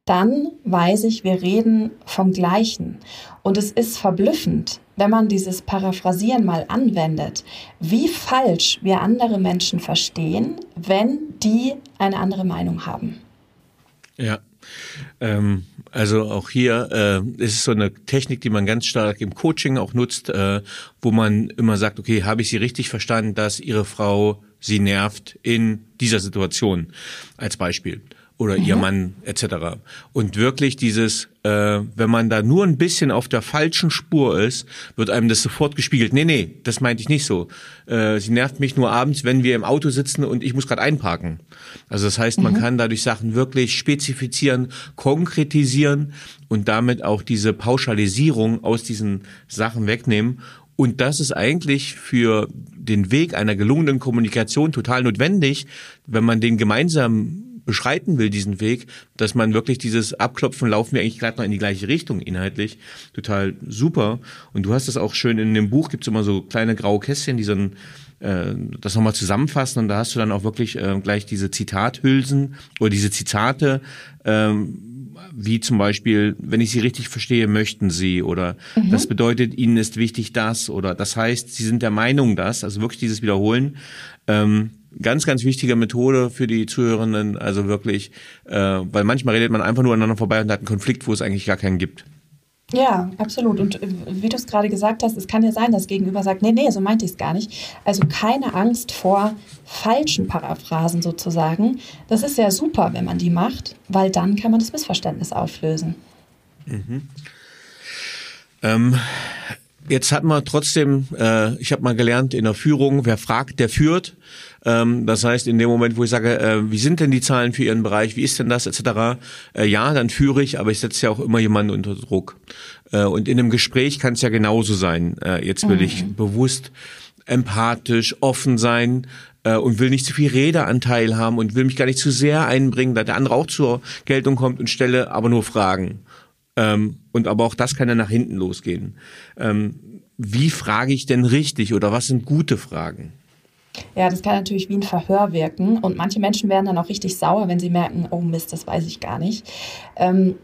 dann weiß ich, wir reden vom Gleichen. Und es ist verblüffend, wenn man dieses Paraphrasieren mal anwendet, wie falsch wir andere Menschen verstehen, wenn die eine andere Meinung haben. Ja. Ähm, also auch hier äh, ist es so eine Technik, die man ganz stark im Coaching auch nutzt, äh, wo man immer sagt, okay, habe ich Sie richtig verstanden, dass Ihre Frau Sie nervt in dieser Situation als Beispiel. Oder mhm. ihr Mann etc. Und wirklich dieses, äh, wenn man da nur ein bisschen auf der falschen Spur ist, wird einem das sofort gespiegelt. Nee, nee, das meinte ich nicht so. Äh, sie nervt mich nur abends, wenn wir im Auto sitzen und ich muss gerade einparken. Also das heißt, man mhm. kann dadurch Sachen wirklich spezifizieren, konkretisieren und damit auch diese Pauschalisierung aus diesen Sachen wegnehmen. Und das ist eigentlich für den Weg einer gelungenen Kommunikation total notwendig, wenn man den gemeinsam beschreiten will, diesen Weg, dass man wirklich dieses Abklopfen, laufen wir eigentlich gerade noch in die gleiche Richtung inhaltlich, total super. Und du hast das auch schön in dem Buch, gibt's immer so kleine graue Kästchen, die so ein, äh, das nochmal zusammenfassen und da hast du dann auch wirklich äh, gleich diese Zitathülsen oder diese Zitate, ähm, wie zum Beispiel, wenn ich Sie richtig verstehe, möchten Sie oder mhm. das bedeutet, Ihnen ist wichtig das oder das heißt, Sie sind der Meinung das, also wirklich dieses Wiederholen. Ähm, ganz, ganz wichtige Methode für die Zuhörenden, also wirklich, äh, weil manchmal redet man einfach nur aneinander vorbei und hat einen Konflikt, wo es eigentlich gar keinen gibt. Ja, absolut. Und äh, wie du es gerade gesagt hast, es kann ja sein, dass Gegenüber sagt, nee, nee, so meinte ich es gar nicht. Also keine Angst vor falschen Paraphrasen sozusagen. Das ist ja super, wenn man die macht, weil dann kann man das Missverständnis auflösen. Mhm. Ähm, jetzt hat man trotzdem, äh, ich habe mal gelernt in der Führung, wer fragt, der führt. Ähm, das heißt, in dem Moment, wo ich sage, äh, wie sind denn die Zahlen für Ihren Bereich, wie ist denn das, etc., äh, ja, dann führe ich, aber ich setze ja auch immer jemanden unter Druck. Äh, und in einem Gespräch kann es ja genauso sein. Äh, jetzt will mhm. ich bewusst empathisch, offen sein äh, und will nicht zu viel Redeanteil haben und will mich gar nicht zu sehr einbringen, da der andere auch zur Geltung kommt und stelle aber nur Fragen. Ähm, und aber auch das kann ja nach hinten losgehen. Ähm, wie frage ich denn richtig oder was sind gute Fragen? Ja, das kann natürlich wie ein Verhör wirken und manche Menschen werden dann auch richtig sauer, wenn sie merken, oh Mist, das weiß ich gar nicht. Ähm,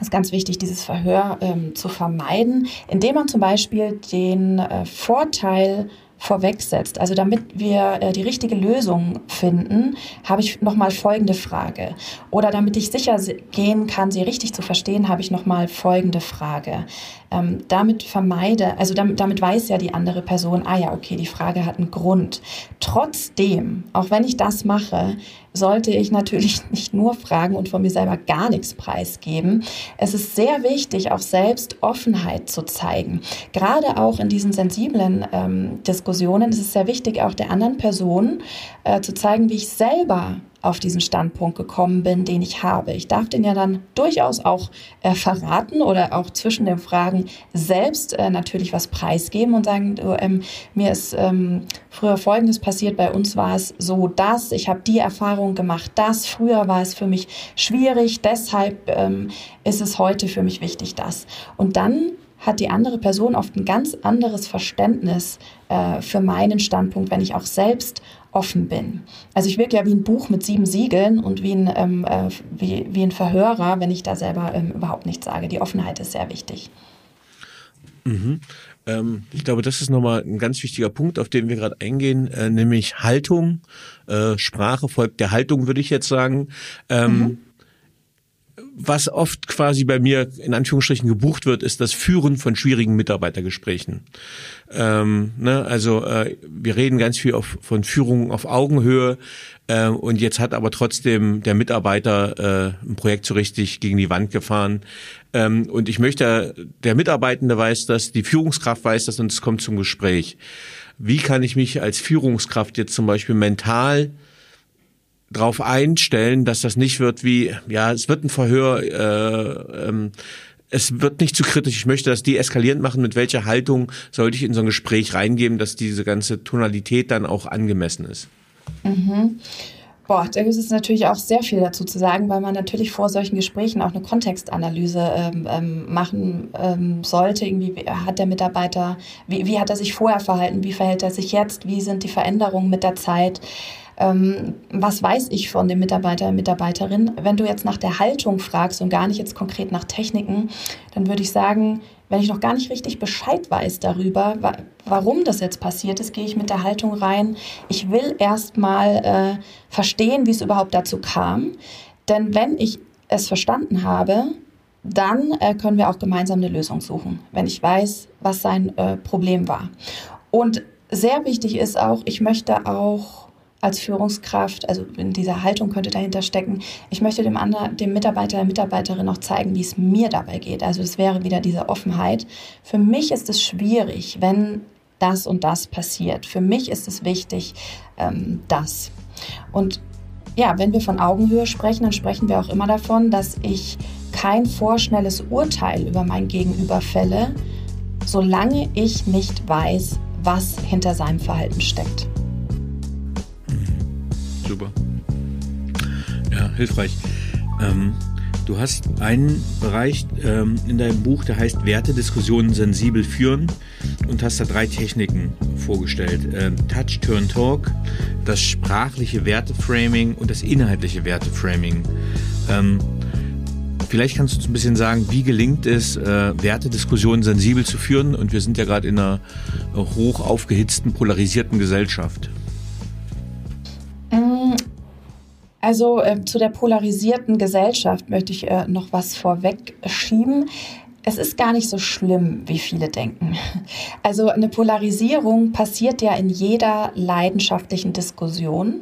ist ganz wichtig, dieses Verhör ähm, zu vermeiden, indem man zum Beispiel den äh, Vorteil vorwegsetzt. Also damit wir äh, die richtige Lösung finden, habe ich nochmal folgende Frage. Oder damit ich sicher gehen kann, sie richtig zu verstehen, habe ich nochmal folgende Frage. Ähm, damit vermeide, also damit, damit weiß ja die andere Person, ah ja, okay, die Frage hat einen Grund. Trotzdem, auch wenn ich das mache, sollte ich natürlich *laughs* nicht nur fragen und von mir selber gar nichts preisgeben. Es ist sehr wichtig, auch selbst Offenheit zu zeigen. Gerade auch in diesen sensiblen ähm, Diskussionen ist es sehr wichtig, auch der anderen Person äh, zu zeigen, wie ich selber auf diesen Standpunkt gekommen bin, den ich habe. Ich darf den ja dann durchaus auch äh, verraten oder auch zwischen den Fragen selbst äh, natürlich was preisgeben und sagen, du, ähm, mir ist ähm, früher Folgendes passiert, bei uns war es so das, ich habe die Erfahrung gemacht, das, früher war es für mich schwierig, deshalb ähm, ist es heute für mich wichtig, das. Und dann hat die andere Person oft ein ganz anderes Verständnis äh, für meinen Standpunkt, wenn ich auch selbst offen bin. Also ich wirke ja wie ein Buch mit sieben Siegeln und wie ein, ähm, äh, wie, wie ein Verhörer, wenn ich da selber ähm, überhaupt nichts sage. Die Offenheit ist sehr wichtig. Mhm. Ähm, ich glaube, das ist nochmal ein ganz wichtiger Punkt, auf den wir gerade eingehen, äh, nämlich Haltung. Äh, Sprache folgt der Haltung, würde ich jetzt sagen. Ähm, mhm was oft quasi bei mir in Anführungsstrichen gebucht wird, ist das Führen von schwierigen Mitarbeitergesprächen. Ähm, ne, also äh, wir reden ganz viel auf, von Führung auf Augenhöhe äh, und jetzt hat aber trotzdem der Mitarbeiter äh, ein Projekt so richtig gegen die Wand gefahren. Ähm, und ich möchte, der Mitarbeitende weiß das, die Führungskraft weiß das und es kommt zum Gespräch. Wie kann ich mich als Führungskraft jetzt zum Beispiel mental drauf einstellen, dass das nicht wird wie, ja, es wird ein Verhör, äh, ähm, es wird nicht zu kritisch. Ich möchte das deeskalierend machen. Mit welcher Haltung sollte ich in so ein Gespräch reingeben, dass diese ganze Tonalität dann auch angemessen ist? Mhm. Boah, da gibt es natürlich auch sehr viel dazu zu sagen, weil man natürlich vor solchen Gesprächen auch eine Kontextanalyse ähm, ähm, machen ähm, sollte. Irgendwie hat der Mitarbeiter, wie, wie hat er sich vorher verhalten, wie verhält er sich jetzt, wie sind die Veränderungen mit der Zeit? Ähm, was weiß ich von dem Mitarbeiter, Mitarbeiterin. Wenn du jetzt nach der Haltung fragst und gar nicht jetzt konkret nach Techniken, dann würde ich sagen, wenn ich noch gar nicht richtig Bescheid weiß darüber, wa warum das jetzt passiert ist, gehe ich mit der Haltung rein. Ich will erst mal äh, verstehen, wie es überhaupt dazu kam. Denn wenn ich es verstanden habe, dann äh, können wir auch gemeinsam eine Lösung suchen, wenn ich weiß, was sein äh, Problem war. Und sehr wichtig ist auch, ich möchte auch als Führungskraft, also in dieser Haltung könnte dahinter stecken, ich möchte dem, anderen, dem Mitarbeiter, der Mitarbeiterin noch zeigen, wie es mir dabei geht. Also es wäre wieder diese Offenheit. Für mich ist es schwierig, wenn das und das passiert. Für mich ist es wichtig, ähm, das. Und ja, wenn wir von Augenhöhe sprechen, dann sprechen wir auch immer davon, dass ich kein vorschnelles Urteil über mein Gegenüber fälle, solange ich nicht weiß, was hinter seinem Verhalten steckt. Super. Ja, hilfreich. Ähm, du hast einen Bereich ähm, in deinem Buch, der heißt Wertediskussionen sensibel führen und hast da drei Techniken vorgestellt. Ähm, Touch, Turn, Talk, das sprachliche Werteframing und das inhaltliche Werteframing. Ähm, vielleicht kannst du uns ein bisschen sagen, wie gelingt es, äh, Wertediskussionen sensibel zu führen? Und wir sind ja gerade in einer hoch aufgehitzten, polarisierten Gesellschaft. Also äh, zu der polarisierten Gesellschaft möchte ich äh, noch was vorweg schieben. Es ist gar nicht so schlimm, wie viele denken. *laughs* Also eine Polarisierung passiert ja in jeder leidenschaftlichen Diskussion.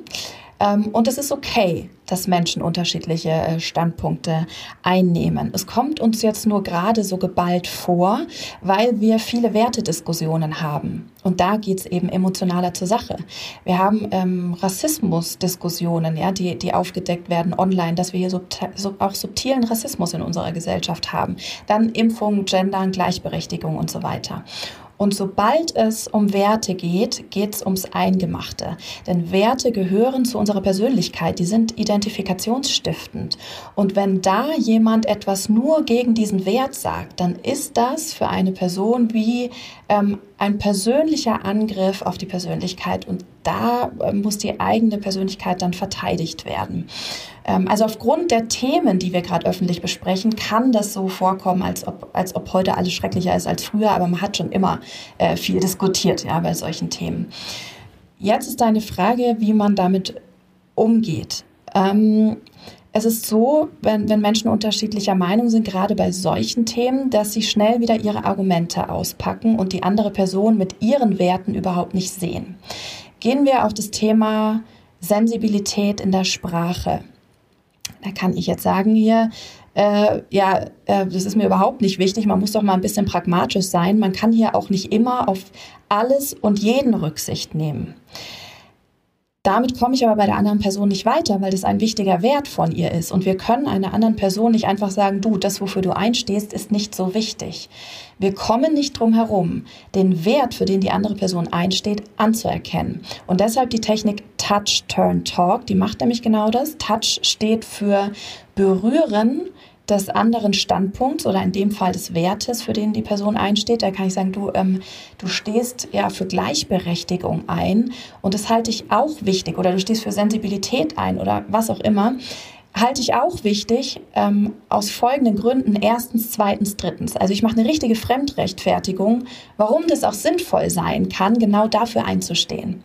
Ähm, und es ist okay, dass Menschen unterschiedliche äh, Standpunkte einnehmen. Es kommt uns jetzt nur gerade so geballt vor, weil wir viele Wertediskussionen haben. Und da geht es eben emotionaler zur Sache. Wir haben ähm, Rassismusdiskussionen, ja, die, die aufgedeckt werden online, dass wir hier sub, sub, auch subtilen Rassismus in unserer Gesellschaft haben. Dann Impfung, Gendern, Gleichberechtigung und so weiter. Und sobald es um Werte geht, geht es ums Eingemachte. Denn Werte gehören zu unserer Persönlichkeit, die sind identifikationsstiftend. Und wenn da jemand etwas nur gegen diesen Wert sagt, dann ist das für eine Person wie ähm, ein persönlicher Angriff auf die Persönlichkeit. Und da äh, muss die eigene Persönlichkeit dann verteidigt werden. Ähm, also aufgrund der Themen, die wir gerade öffentlich besprechen, kann das so vorkommen, als ob, als ob heute alles schrecklicher ist als früher, aber man hat schon immer äh, viel diskutiert ja, bei solchen Themen. Jetzt ist deine Frage, wie man damit umgeht. Ähm, es ist so, wenn, wenn Menschen unterschiedlicher Meinung sind, gerade bei solchen Themen, dass sie schnell wieder ihre Argumente auspacken und die andere Person mit ihren Werten überhaupt nicht sehen. Gehen wir auf das Thema Sensibilität in der Sprache. Da kann ich jetzt sagen hier, äh, ja, äh, das ist mir überhaupt nicht wichtig. Man muss doch mal ein bisschen pragmatisch sein. Man kann hier auch nicht immer auf alles und jeden Rücksicht nehmen. Damit komme ich aber bei der anderen Person nicht weiter, weil das ein wichtiger Wert von ihr ist. Und wir können einer anderen Person nicht einfach sagen, du, das, wofür du einstehst, ist nicht so wichtig. Wir kommen nicht drum herum, den Wert, für den die andere Person einsteht, anzuerkennen. Und deshalb die Technik Touch, Turn, Talk, die macht nämlich genau das. Touch steht für berühren, des anderen Standpunkts oder in dem Fall des Wertes, für den die Person einsteht. Da kann ich sagen, du, ähm, du stehst ja für Gleichberechtigung ein und das halte ich auch wichtig oder du stehst für Sensibilität ein oder was auch immer. Halte ich auch wichtig ähm, aus folgenden Gründen. Erstens, zweitens, drittens. Also ich mache eine richtige Fremdrechtfertigung, warum das auch sinnvoll sein kann, genau dafür einzustehen.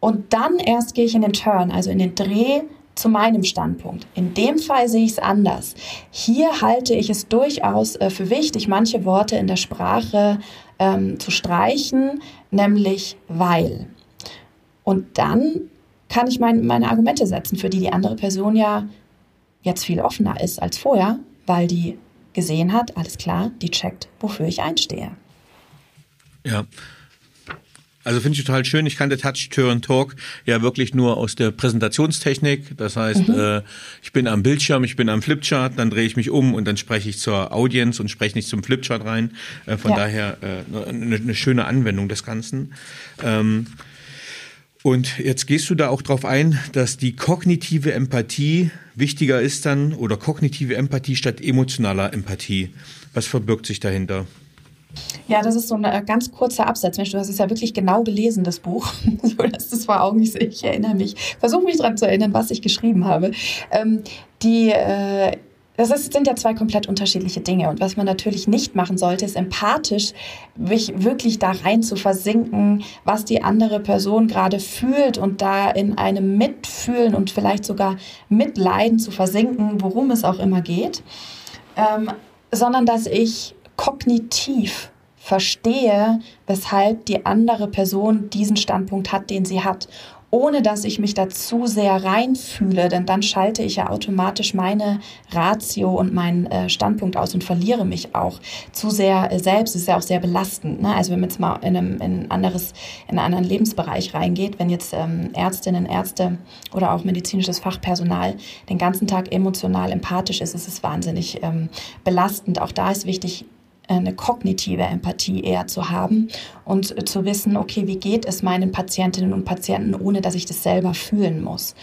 Und dann erst gehe ich in den Turn, also in den Dreh zu meinem Standpunkt. In dem Fall sehe ich es anders. Hier halte ich es durchaus äh, für wichtig, manche Worte in der Sprache ähm, zu streichen, nämlich weil. Und dann kann ich mein, meine Argumente setzen, für die die andere Person ja jetzt viel offener ist als vorher, weil die gesehen hat, alles klar, die checkt, wofür ich einstehe. Ja, also finde ich total schön. Ich kannte Touch, Turn, Talk ja wirklich nur aus der Präsentationstechnik. Das heißt, mhm. äh, ich bin am Bildschirm, ich bin am Flipchart, dann drehe ich mich um und dann spreche ich zur Audience und spreche nicht zum Flipchart rein. Äh, von ja. daher äh, eine, eine, schöne Anwendung des Ganzen. Ähm, und jetzt gehst du da auch drauf ein, dass die kognitive Empathie wichtiger ist dann oder kognitive Empathie statt emotionaler Empathie. Was verbirgt sich dahinter? Ja, das ist so ein äh, ganz kurzer Absatz. Mensch, du hast es ja wirklich genau gelesen, das Buch. *laughs* Hast es vor Augen. Ich, ich erinnere mich. Versuche mich daran zu erinnern, was ich geschrieben habe. Ähm, die, äh, das ist, sind ja zwei komplett unterschiedliche Dinge. Und was man natürlich nicht machen sollte, ist empathisch wirklich da rein zu versinken, was die andere Person gerade fühlt und da in einem Mitfühlen und vielleicht sogar Mitleiden zu versinken, worum es auch immer geht. Ähm, sondern dass ich kognitiv verstehe, weshalb die andere Person diesen Standpunkt hat, den sie hat. ohne dass ich mich dazu sehr reinfühle, denn dann schalte ich ja automatisch meine Ratio und meinen äh, Standpunkt aus und verliere mich auch zu sehr äh, selbst. Ist ja auch sehr belastend. Ne? Also wenn man jetzt mal in, einem, in, ein anderes, in einen anderen Lebensbereich reingeht, wenn jetzt ähm, Ärztinnen, Ärzte oder auch medizinisches Fachpersonal den ganzen Tag emotional empathisch ist, ist es wahnsinnig ähm, belastend. Auch da ist wichtig, eine kognitive Empathie eher zu haben und zu wissen, okay, wie geht es meinen Patientinnen und Patienten, ohne dass ich das selber fühlen muss.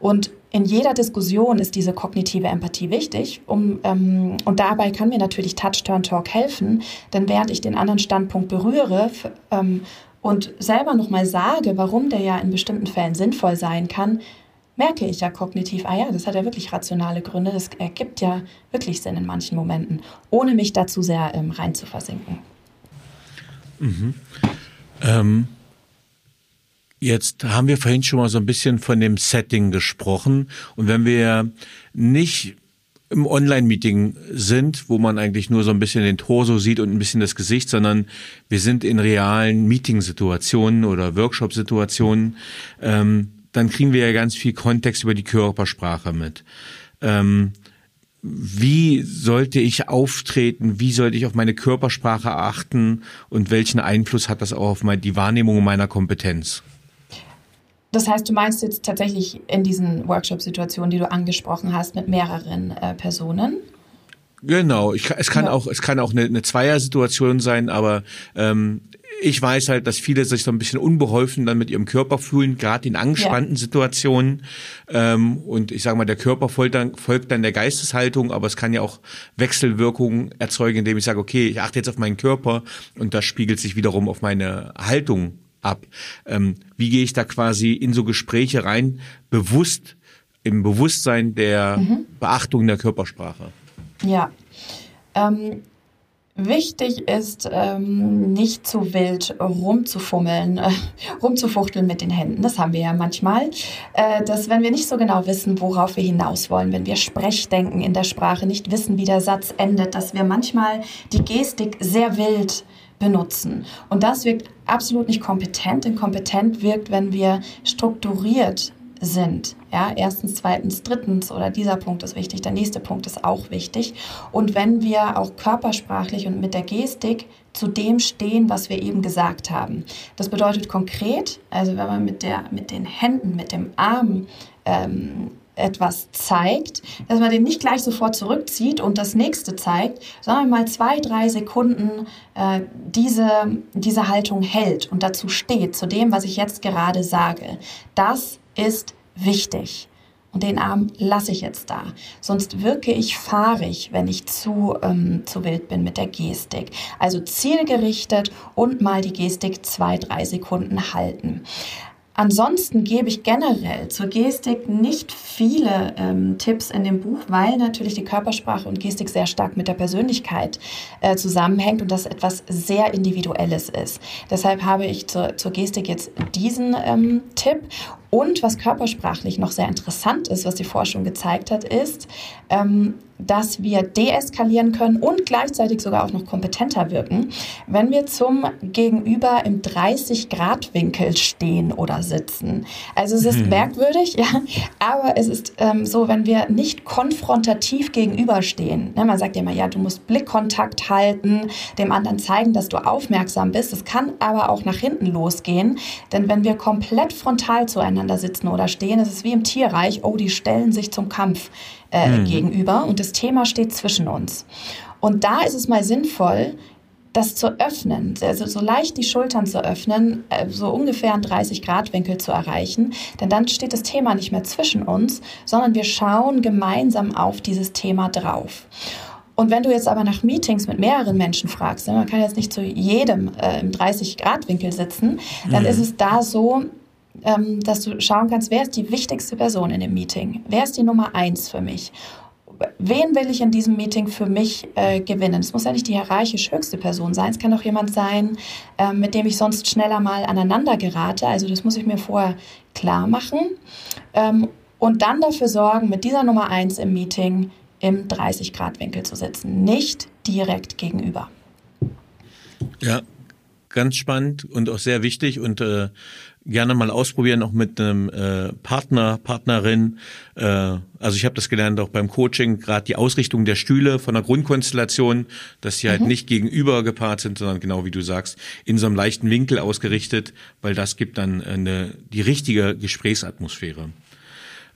Und in jeder Diskussion ist diese kognitive Empathie wichtig, um, ähm, und dabei kann mir natürlich Touch-Turn-Talk helfen, denn während ich den anderen Standpunkt berühre ähm, und selber nochmal sage, warum der ja in bestimmten Fällen sinnvoll sein kann, merke ich ja kognitiv, ah ja, das hat ja wirklich rationale Gründe, das ergibt ja wirklich Sinn in manchen Momenten, ohne mich dazu sehr ähm, rein zu versinken. Mhm. Ähm, jetzt haben wir vorhin schon mal so ein bisschen von dem Setting gesprochen und wenn wir nicht im Online-Meeting sind, wo man eigentlich nur so ein bisschen den Torso sieht und ein bisschen das Gesicht, sondern wir sind in realen Meeting-Situationen oder Workshop-Situationen. Ähm, dann kriegen wir ja ganz viel Kontext über die Körpersprache mit. Ähm, wie sollte ich auftreten? Wie sollte ich auf meine Körpersprache achten? Und welchen Einfluss hat das auch auf die Wahrnehmung meiner Kompetenz? Das heißt, du meinst jetzt tatsächlich in diesen Workshop-Situationen, die du angesprochen hast, mit mehreren äh, Personen? Genau, ich, es kann ja. auch es kann auch eine, eine Zweier-Situation sein, aber ähm, ich weiß halt, dass viele sich so ein bisschen unbeholfen dann mit ihrem Körper fühlen, gerade in angespannten ja. Situationen. Ähm, und ich sage mal, der Körper folgt dann, folgt dann der Geisteshaltung, aber es kann ja auch Wechselwirkungen erzeugen, indem ich sage, okay, ich achte jetzt auf meinen Körper und das spiegelt sich wiederum auf meine Haltung ab. Ähm, wie gehe ich da quasi in so Gespräche rein, bewusst, im Bewusstsein der mhm. Beachtung der Körpersprache? Ja. Ähm Wichtig ist, ähm, nicht zu wild rumzufummeln, äh, rumzufuchteln mit den Händen. Das haben wir ja manchmal. Äh, dass, wenn wir nicht so genau wissen, worauf wir hinaus wollen, wenn wir Sprechdenken in der Sprache nicht wissen, wie der Satz endet, dass wir manchmal die Gestik sehr wild benutzen. Und das wirkt absolut nicht kompetent, denn kompetent wirkt, wenn wir strukturiert sind. Ja, erstens, zweitens, drittens oder dieser Punkt ist wichtig, der nächste Punkt ist auch wichtig. Und wenn wir auch körpersprachlich und mit der Gestik zu dem stehen, was wir eben gesagt haben. Das bedeutet konkret, also wenn man mit, der, mit den Händen, mit dem Arm ähm, etwas zeigt, dass man den nicht gleich sofort zurückzieht und das nächste zeigt, sondern mal zwei, drei Sekunden äh, diese, diese Haltung hält und dazu steht, zu dem, was ich jetzt gerade sage. Das ist wichtig. Und den Arm lasse ich jetzt da. Sonst wirke ich fahrig, wenn ich zu, ähm, zu wild bin mit der Gestik. Also zielgerichtet und mal die Gestik zwei, drei Sekunden halten. Ansonsten gebe ich generell zur Gestik nicht viele ähm, Tipps in dem Buch, weil natürlich die Körpersprache und Gestik sehr stark mit der Persönlichkeit äh, zusammenhängt und das etwas sehr Individuelles ist. Deshalb habe ich zur, zur Gestik jetzt diesen ähm, Tipp und was körpersprachlich noch sehr interessant ist, was die Forschung gezeigt hat, ist, ähm, dass wir deeskalieren können und gleichzeitig sogar auch noch kompetenter wirken, wenn wir zum Gegenüber im 30-Grad-Winkel stehen oder sitzen. Also es ist hm. merkwürdig, ja, aber es ist ähm, so, wenn wir nicht konfrontativ gegenüberstehen. Ne, man sagt ja immer, ja, du musst Blickkontakt halten, dem anderen zeigen, dass du aufmerksam bist. Es kann aber auch nach hinten losgehen, denn wenn wir komplett frontal zueinander nebeneinander sitzen oder stehen. Es ist wie im Tierreich, oh, die stellen sich zum Kampf äh, mhm. gegenüber und das Thema steht zwischen uns. Und da ist es mal sinnvoll, das zu öffnen, also so leicht die Schultern zu öffnen, äh, so ungefähr einen 30-Grad-Winkel zu erreichen, denn dann steht das Thema nicht mehr zwischen uns, sondern wir schauen gemeinsam auf dieses Thema drauf. Und wenn du jetzt aber nach Meetings mit mehreren Menschen fragst, ne, man kann jetzt nicht zu jedem äh, im 30-Grad-Winkel sitzen, dann mhm. ist es da so, ähm, dass du schauen kannst, wer ist die wichtigste Person in dem Meeting? Wer ist die Nummer eins für mich? Wen will ich in diesem Meeting für mich äh, gewinnen? Es muss ja nicht die hierarchisch höchste Person sein. Es kann auch jemand sein, äh, mit dem ich sonst schneller mal aneinander gerate. Also das muss ich mir vorher klar machen. Ähm, und dann dafür sorgen, mit dieser Nummer eins im Meeting im 30-Grad-Winkel zu sitzen, nicht direkt gegenüber. Ja, ganz spannend und auch sehr wichtig und äh, gerne mal ausprobieren, auch mit einem äh, Partner, Partnerin. Äh, also ich habe das gelernt auch beim Coaching, gerade die Ausrichtung der Stühle von der Grundkonstellation, dass sie halt mhm. nicht gegenüber gepaart sind, sondern genau wie du sagst, in so einem leichten Winkel ausgerichtet, weil das gibt dann eine, die richtige Gesprächsatmosphäre.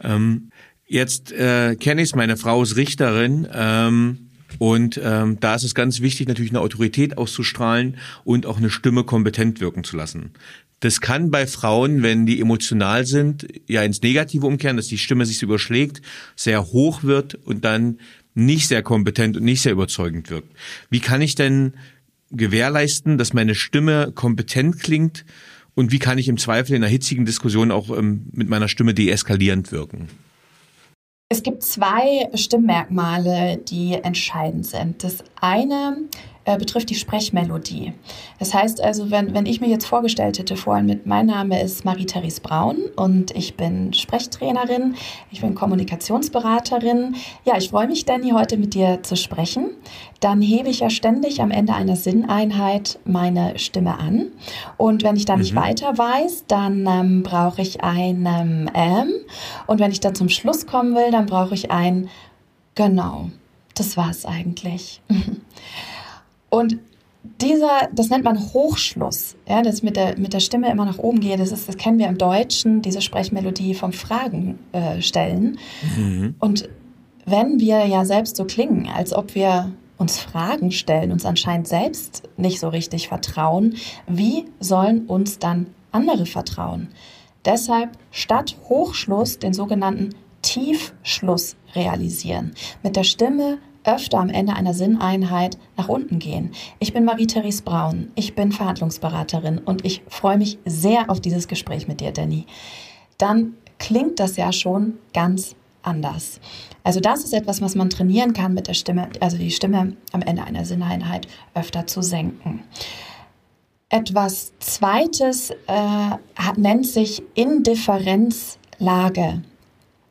Ähm, jetzt äh, kenne ich meine Frau ist Richterin. Ähm, und ähm, da ist es ganz wichtig, natürlich eine Autorität auszustrahlen und auch eine Stimme kompetent wirken zu lassen. Das kann bei Frauen, wenn die emotional sind, ja ins Negative umkehren, dass die Stimme sich überschlägt, sehr hoch wird und dann nicht sehr kompetent und nicht sehr überzeugend wirkt. Wie kann ich denn gewährleisten, dass meine Stimme kompetent klingt und wie kann ich im Zweifel in einer hitzigen Diskussion auch ähm, mit meiner Stimme deeskalierend wirken? Es gibt zwei Stimmmerkmale, die entscheidend sind. Das eine äh, betrifft die Sprechmelodie. Das heißt also, wenn, wenn ich mir jetzt vorgestellt hätte vorhin mit, mein Name ist Marie-Therese Braun und ich bin Sprechtrainerin, ich bin Kommunikationsberaterin. Ja, ich freue mich, Danny, heute mit dir zu sprechen. Dann hebe ich ja ständig am Ende einer Sinneinheit meine Stimme an. Und wenn ich dann mhm. nicht weiter weiß, dann ähm, brauche ich ein ähm, M. Und wenn ich dann zum Schluss kommen will, dann brauche ich ein Genau. Das war es eigentlich. *laughs* Und dieser, das nennt man Hochschluss, ja, das mit der, mit der Stimme immer nach oben geht, das, ist, das kennen wir im Deutschen, diese Sprechmelodie vom Fragen äh, stellen. Mhm. Und wenn wir ja selbst so klingen, als ob wir uns Fragen stellen, uns anscheinend selbst nicht so richtig vertrauen, wie sollen uns dann andere vertrauen? Deshalb statt Hochschluss den sogenannten Tiefschluss realisieren. Mit der Stimme öfter am Ende einer Sinneinheit nach unten gehen. Ich bin Marie-Therese Braun, ich bin Verhandlungsberaterin und ich freue mich sehr auf dieses Gespräch mit dir, Danny. Dann klingt das ja schon ganz anders. Also das ist etwas, was man trainieren kann mit der Stimme, also die Stimme am Ende einer Sinneinheit öfter zu senken. Etwas Zweites äh, nennt sich Indifferenzlage.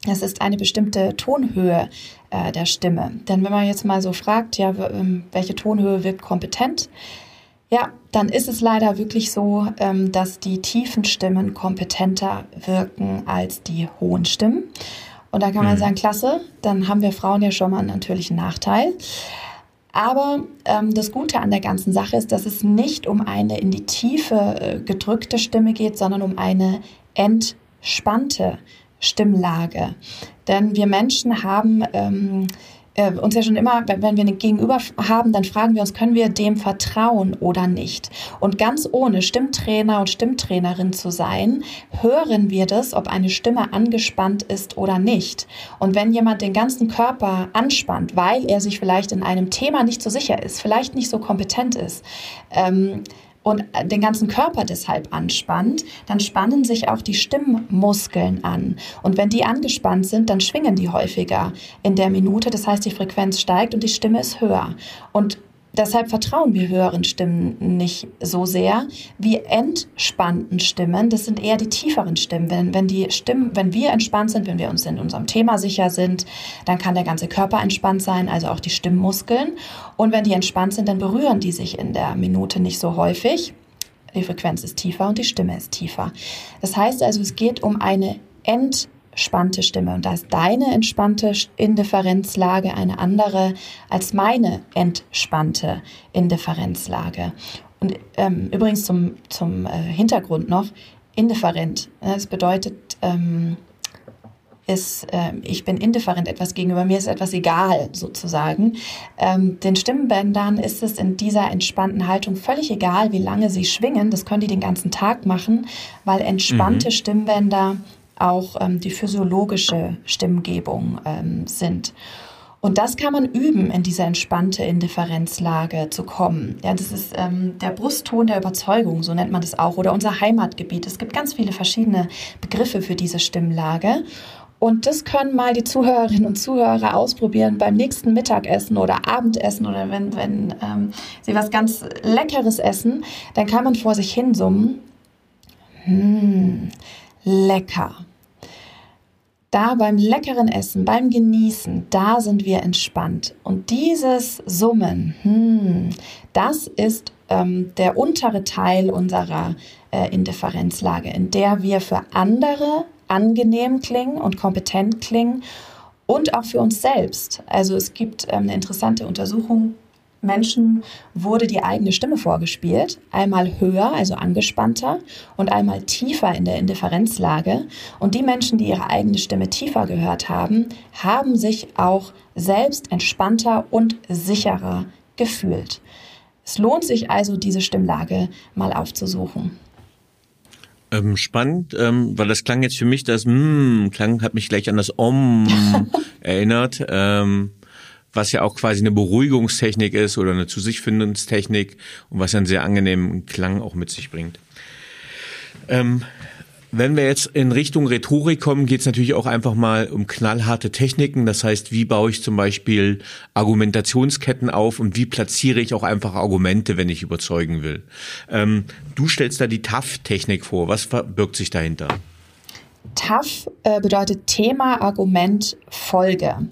Es ist eine bestimmte Tonhöhe äh, der Stimme. Denn wenn man jetzt mal so fragt, ja, ähm, welche Tonhöhe wirkt kompetent, ja, dann ist es leider wirklich so, ähm, dass die tiefen Stimmen kompetenter wirken als die hohen Stimmen. Und da kann man mhm. sagen, klasse, dann haben wir Frauen ja schon mal einen natürlichen Nachteil. Aber ähm, das Gute an der ganzen Sache ist, dass es nicht um eine in die Tiefe äh, gedrückte Stimme geht, sondern um eine entspannte Stimmlage. Denn wir Menschen haben ähm, äh, uns ja schon immer, wenn wir ein Gegenüber haben, dann fragen wir uns, können wir dem vertrauen oder nicht? Und ganz ohne Stimmtrainer und Stimmtrainerin zu sein, hören wir das, ob eine Stimme angespannt ist oder nicht. Und wenn jemand den ganzen Körper anspannt, weil er sich vielleicht in einem Thema nicht so sicher ist, vielleicht nicht so kompetent ist, ähm, und den ganzen Körper deshalb anspannt, dann spannen sich auch die Stimmmuskeln an. Und wenn die angespannt sind, dann schwingen die häufiger in der Minute. Das heißt, die Frequenz steigt und die Stimme ist höher. Und Deshalb vertrauen wir höheren Stimmen nicht so sehr wie entspannten Stimmen. Das sind eher die tieferen Stimmen. Wenn, wenn die Stimmen, wenn wir entspannt sind, wenn wir uns in unserem Thema sicher sind, dann kann der ganze Körper entspannt sein, also auch die Stimmmuskeln. Und wenn die entspannt sind, dann berühren die sich in der Minute nicht so häufig. Die Frequenz ist tiefer und die Stimme ist tiefer. Das heißt also, es geht um eine Entspannung entspannte Stimme. Und da ist deine entspannte Indifferenzlage eine andere als meine entspannte Indifferenzlage. Und ähm, übrigens zum, zum äh, Hintergrund noch, indifferent. Das bedeutet, ähm, ist, äh, ich bin indifferent etwas gegenüber, mir ist etwas egal sozusagen. Ähm, den Stimmbändern ist es in dieser entspannten Haltung völlig egal, wie lange sie schwingen. Das können die den ganzen Tag machen, weil entspannte mhm. Stimmbänder auch ähm, die physiologische Stimmgebung ähm, sind. Und das kann man üben, in diese entspannte Indifferenzlage zu kommen. Ja, das ist ähm, der Brustton der Überzeugung, so nennt man das auch, oder unser Heimatgebiet. Es gibt ganz viele verschiedene Begriffe für diese Stimmlage. Und das können mal die Zuhörerinnen und Zuhörer ausprobieren beim nächsten Mittagessen oder Abendessen oder wenn, wenn ähm, sie was ganz Leckeres essen, dann kann man vor sich hin summen. Hm, lecker. Da beim leckeren Essen, beim Genießen, da sind wir entspannt. Und dieses Summen, hm, das ist ähm, der untere Teil unserer äh, Indifferenzlage, in der wir für andere angenehm klingen und kompetent klingen und auch für uns selbst. Also es gibt ähm, eine interessante Untersuchung Menschen wurde die eigene Stimme vorgespielt, einmal höher, also angespannter und einmal tiefer in der Indifferenzlage. Und die Menschen, die ihre eigene Stimme tiefer gehört haben, haben sich auch selbst entspannter und sicherer gefühlt. Es lohnt sich also, diese Stimmlage mal aufzusuchen. Ähm, spannend, ähm, weil das klang jetzt für mich, das mm, klang hat mich gleich an das Om *laughs* erinnert. Ähm, was ja auch quasi eine Beruhigungstechnik ist oder eine zu sich Findungstechnik und was einen sehr angenehmen Klang auch mit sich bringt. Ähm, wenn wir jetzt in Richtung Rhetorik kommen, geht es natürlich auch einfach mal um knallharte Techniken. Das heißt, wie baue ich zum Beispiel Argumentationsketten auf und wie platziere ich auch einfach Argumente, wenn ich überzeugen will. Ähm, du stellst da die TAF-Technik vor. Was verbirgt sich dahinter? TAF äh, bedeutet Thema, Argument, Folge.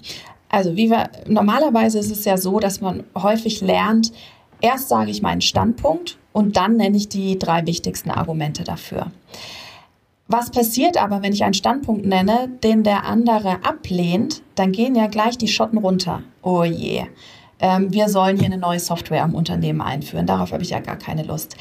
Also wie wir normalerweise ist es ja so, dass man häufig lernt, erst sage ich meinen Standpunkt und dann nenne ich die drei wichtigsten Argumente dafür. Was passiert aber, wenn ich einen Standpunkt nenne, den der andere ablehnt, dann gehen ja gleich die Schotten runter. Oh je. Ähm, wir sollen hier eine neue Software im Unternehmen einführen. Darauf habe ich ja gar keine Lust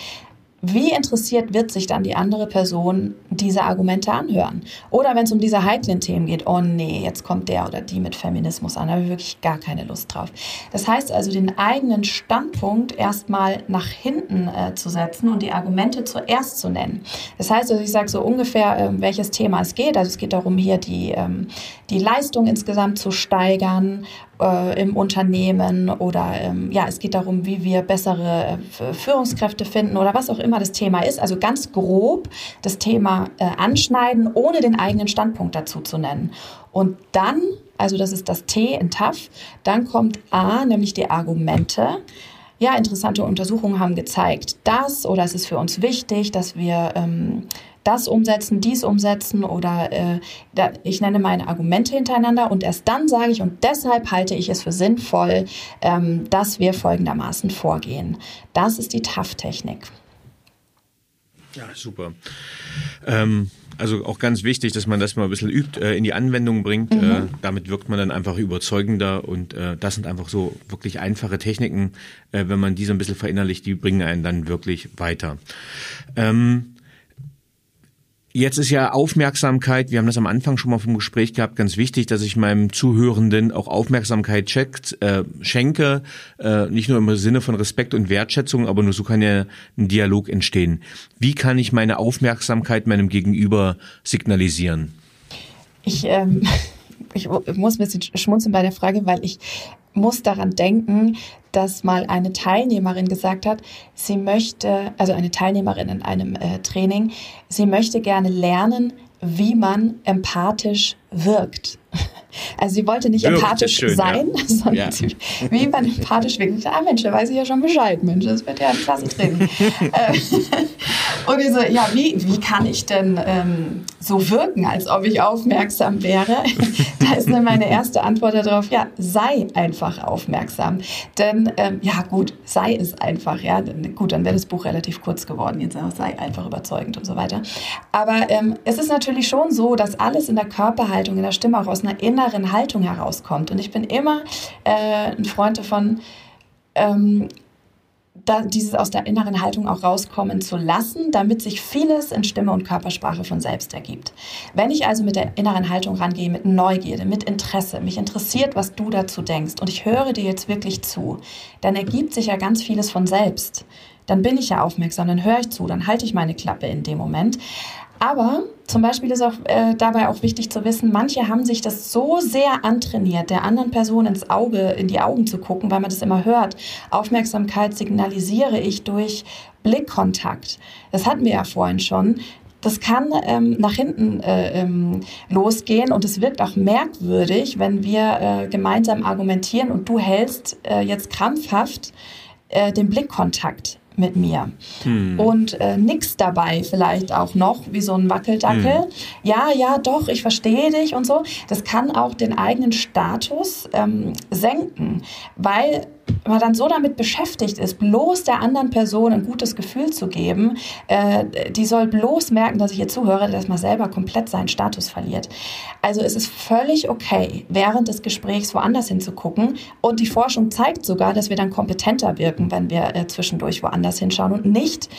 wie interessiert wird sich dann die andere Person diese Argumente anhören? Oder wenn es um diese heiklen Themen geht, oh nee, jetzt kommt der oder die mit Feminismus an, da habe ich wirklich gar keine Lust drauf. Das heißt also, den eigenen Standpunkt erstmal nach hinten äh, zu setzen und die Argumente zuerst zu nennen. Das heißt also, ich sage so ungefähr, äh, welches Thema es geht. Also es geht darum, hier die, ähm, die Leistung insgesamt zu steigern, äh, im Unternehmen oder ähm, ja, es geht darum, wie wir bessere äh, Führungskräfte finden oder was auch immer das Thema ist. Also ganz grob das Thema äh, anschneiden, ohne den eigenen Standpunkt dazu zu nennen. Und dann, also das ist das T in TAF, dann kommt A, nämlich die Argumente ja, interessante Untersuchungen haben gezeigt, dass oder es ist für uns wichtig, dass wir ähm, das umsetzen, dies umsetzen oder äh, da, ich nenne meine Argumente hintereinander und erst dann sage ich und deshalb halte ich es für sinnvoll, ähm, dass wir folgendermaßen vorgehen. Das ist die TAF-Technik. Ja, super. Ähm, also auch ganz wichtig, dass man das mal ein bisschen übt, äh, in die Anwendung bringt. Mhm. Äh, damit wirkt man dann einfach überzeugender und äh, das sind einfach so wirklich einfache Techniken. Äh, wenn man die so ein bisschen verinnerlicht, die bringen einen dann wirklich weiter. Ähm, Jetzt ist ja Aufmerksamkeit, wir haben das am Anfang schon mal vom Gespräch gehabt, ganz wichtig, dass ich meinem Zuhörenden auch Aufmerksamkeit checkt, äh, schenke, äh, nicht nur im Sinne von Respekt und Wertschätzung, aber nur so kann ja ein Dialog entstehen. Wie kann ich meine Aufmerksamkeit meinem Gegenüber signalisieren? Ich, ähm, *laughs* ich muss ein bisschen schmunzeln bei der Frage, weil ich muss daran denken, dass mal eine Teilnehmerin gesagt hat, sie möchte, also eine Teilnehmerin in einem äh, Training, sie möchte gerne lernen, wie man empathisch wirkt. Also sie wollte nicht wirkt, empathisch schön, sein, ja. *laughs* sondern ja. sie, wie man empathisch wirkt. Ah Mensch, da weiß ich ja schon Bescheid, Mensch, das wird ja ein klasse Training. *laughs* Äh, *laughs* und ich so, ja, wie, wie kann ich denn ähm, so wirken, als ob ich aufmerksam wäre? da ist dann meine erste Antwort darauf, ja, sei einfach aufmerksam. Denn, ähm, ja gut, sei es einfach, ja. Gut, dann wäre das Buch relativ kurz geworden, jetzt sei einfach überzeugend und so weiter. Aber ähm, es ist natürlich schon so, dass alles in der Körperhaltung, in der Stimme auch aus einer inneren Haltung herauskommt. Und ich bin immer äh, ein Freund davon, ähm, da dieses aus der inneren Haltung auch rauskommen zu lassen, damit sich vieles in Stimme und Körpersprache von selbst ergibt. Wenn ich also mit der inneren Haltung rangehe, mit Neugierde, mit Interesse, mich interessiert, was du dazu denkst und ich höre dir jetzt wirklich zu, dann ergibt sich ja ganz vieles von selbst. Dann bin ich ja aufmerksam, dann höre ich zu, dann halte ich meine Klappe in dem Moment. Aber zum Beispiel ist auch äh, dabei auch wichtig zu wissen, manche haben sich das so sehr antrainiert, der anderen Person ins Auge, in die Augen zu gucken, weil man das immer hört. Aufmerksamkeit signalisiere ich durch Blickkontakt. Das hatten wir ja vorhin schon. Das kann ähm, nach hinten äh, ähm, losgehen und es wirkt auch merkwürdig, wenn wir äh, gemeinsam argumentieren und du hältst äh, jetzt krampfhaft äh, den Blickkontakt mit mir. Hm. Und äh, nix dabei vielleicht auch noch, wie so ein Wackeldackel. Hm. Ja, ja, doch, ich verstehe dich und so. Das kann auch den eigenen Status ähm, senken, weil man dann so damit beschäftigt ist, bloß der anderen Person ein gutes Gefühl zu geben, äh, die soll bloß merken, dass ich ihr zuhöre, dass man selber komplett seinen Status verliert. Also es ist völlig okay, während des Gesprächs woanders hinzugucken. Und die Forschung zeigt sogar, dass wir dann kompetenter wirken, wenn wir äh, zwischendurch woanders hinschauen und nicht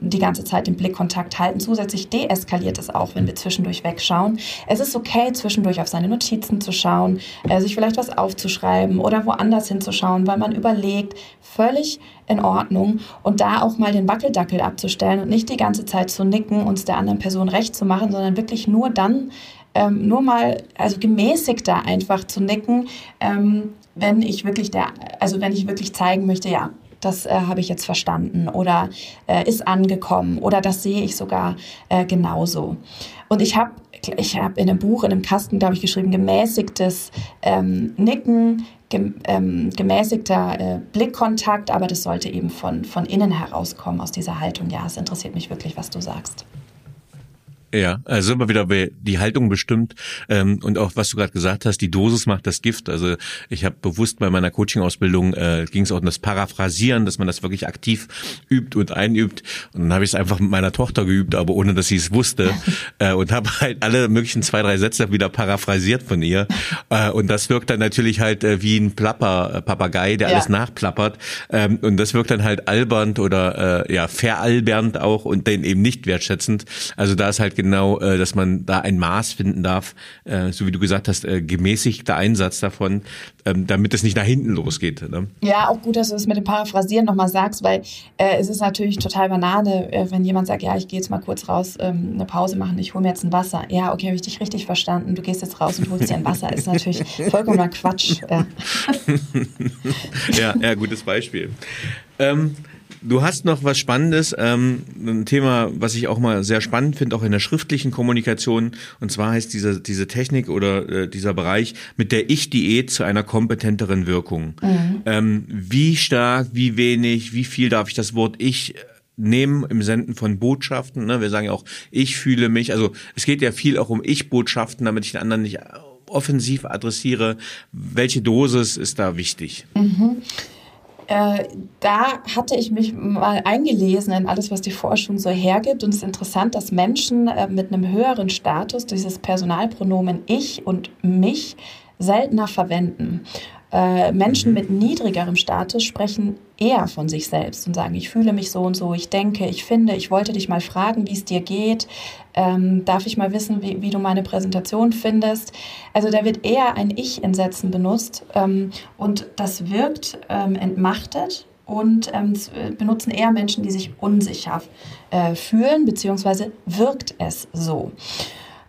die ganze Zeit den Blickkontakt halten. Zusätzlich deeskaliert es auch, wenn wir zwischendurch wegschauen. Es ist okay, zwischendurch auf seine Notizen zu schauen, äh, sich vielleicht was aufzuschreiben oder woanders hinzuschauen, weil man überlegt, völlig in Ordnung. Und da auch mal den Wackeldackel abzustellen und nicht die ganze Zeit zu nicken und es der anderen Person recht zu machen, sondern wirklich nur dann, ähm, nur mal, also gemäßigter einfach zu nicken, ähm, wenn ich wirklich der, also wenn ich wirklich zeigen möchte, ja, das äh, habe ich jetzt verstanden oder äh, ist angekommen oder das sehe ich sogar äh, genauso. Und ich habe ich hab in einem Buch, in einem Kasten, glaube ich, geschrieben, gemäßigtes ähm, Nicken, ähm, gemäßigter äh, Blickkontakt, aber das sollte eben von, von innen herauskommen, aus dieser Haltung. Ja, es interessiert mich wirklich, was du sagst. Ja, also immer wieder die Haltung bestimmt ähm, und auch was du gerade gesagt hast, die Dosis macht das Gift. Also ich habe bewusst bei meiner Coaching-Ausbildung äh, ging es auch um das Paraphrasieren, dass man das wirklich aktiv übt und einübt. Und dann habe ich es einfach mit meiner Tochter geübt, aber ohne dass sie es wusste *laughs* äh, und habe halt alle möglichen zwei drei Sätze wieder paraphrasiert von ihr. Äh, und das wirkt dann natürlich halt äh, wie ein Plapper äh, Papagei, der ja. alles nachplappert. Ähm, und das wirkt dann halt albernd oder äh, ja veralbernd auch und den eben nicht wertschätzend. Also da ist halt genau, äh, dass man da ein Maß finden darf, äh, so wie du gesagt hast, äh, gemäßigter Einsatz davon, ähm, damit es nicht nach hinten losgeht. Ne? Ja, auch gut, dass du das mit dem Paraphrasieren nochmal sagst, weil äh, es ist natürlich total Banane, äh, wenn jemand sagt, ja, ich gehe jetzt mal kurz raus, ähm, eine Pause machen, ich hole mir jetzt ein Wasser. Ja, okay, habe ich dich richtig verstanden. Du gehst jetzt raus und holst dir ein Wasser. Ist natürlich *laughs* vollkommener Quatsch. Ja. *laughs* ja, ja, gutes Beispiel. Ähm, Du hast noch was Spannendes, ähm, ein Thema, was ich auch mal sehr spannend finde, auch in der schriftlichen Kommunikation. Und zwar heißt diese, diese Technik oder äh, dieser Bereich mit der Ich-Diät zu einer kompetenteren Wirkung. Mhm. Ähm, wie stark, wie wenig, wie viel darf ich das Wort Ich nehmen im Senden von Botschaften? Ne? Wir sagen ja auch, ich fühle mich. Also es geht ja viel auch um Ich-Botschaften, damit ich den anderen nicht offensiv adressiere. Welche Dosis ist da wichtig? Mhm. Äh, da hatte ich mich mal eingelesen in alles, was die Forschung so hergibt. Und es ist interessant, dass Menschen äh, mit einem höheren Status dieses Personalpronomen ich und mich seltener verwenden. Äh, Menschen mhm. mit niedrigerem Status sprechen eher von sich selbst und sagen, ich fühle mich so und so, ich denke, ich finde, ich wollte dich mal fragen, wie es dir geht. Ähm, darf ich mal wissen, wie, wie, du meine Präsentation findest? Also da wird eher ein Ich in Sätzen benutzt ähm, und das wirkt ähm, entmachtet und ähm, äh, benutzen eher Menschen, die sich unsicher äh, fühlen, beziehungsweise wirkt es so.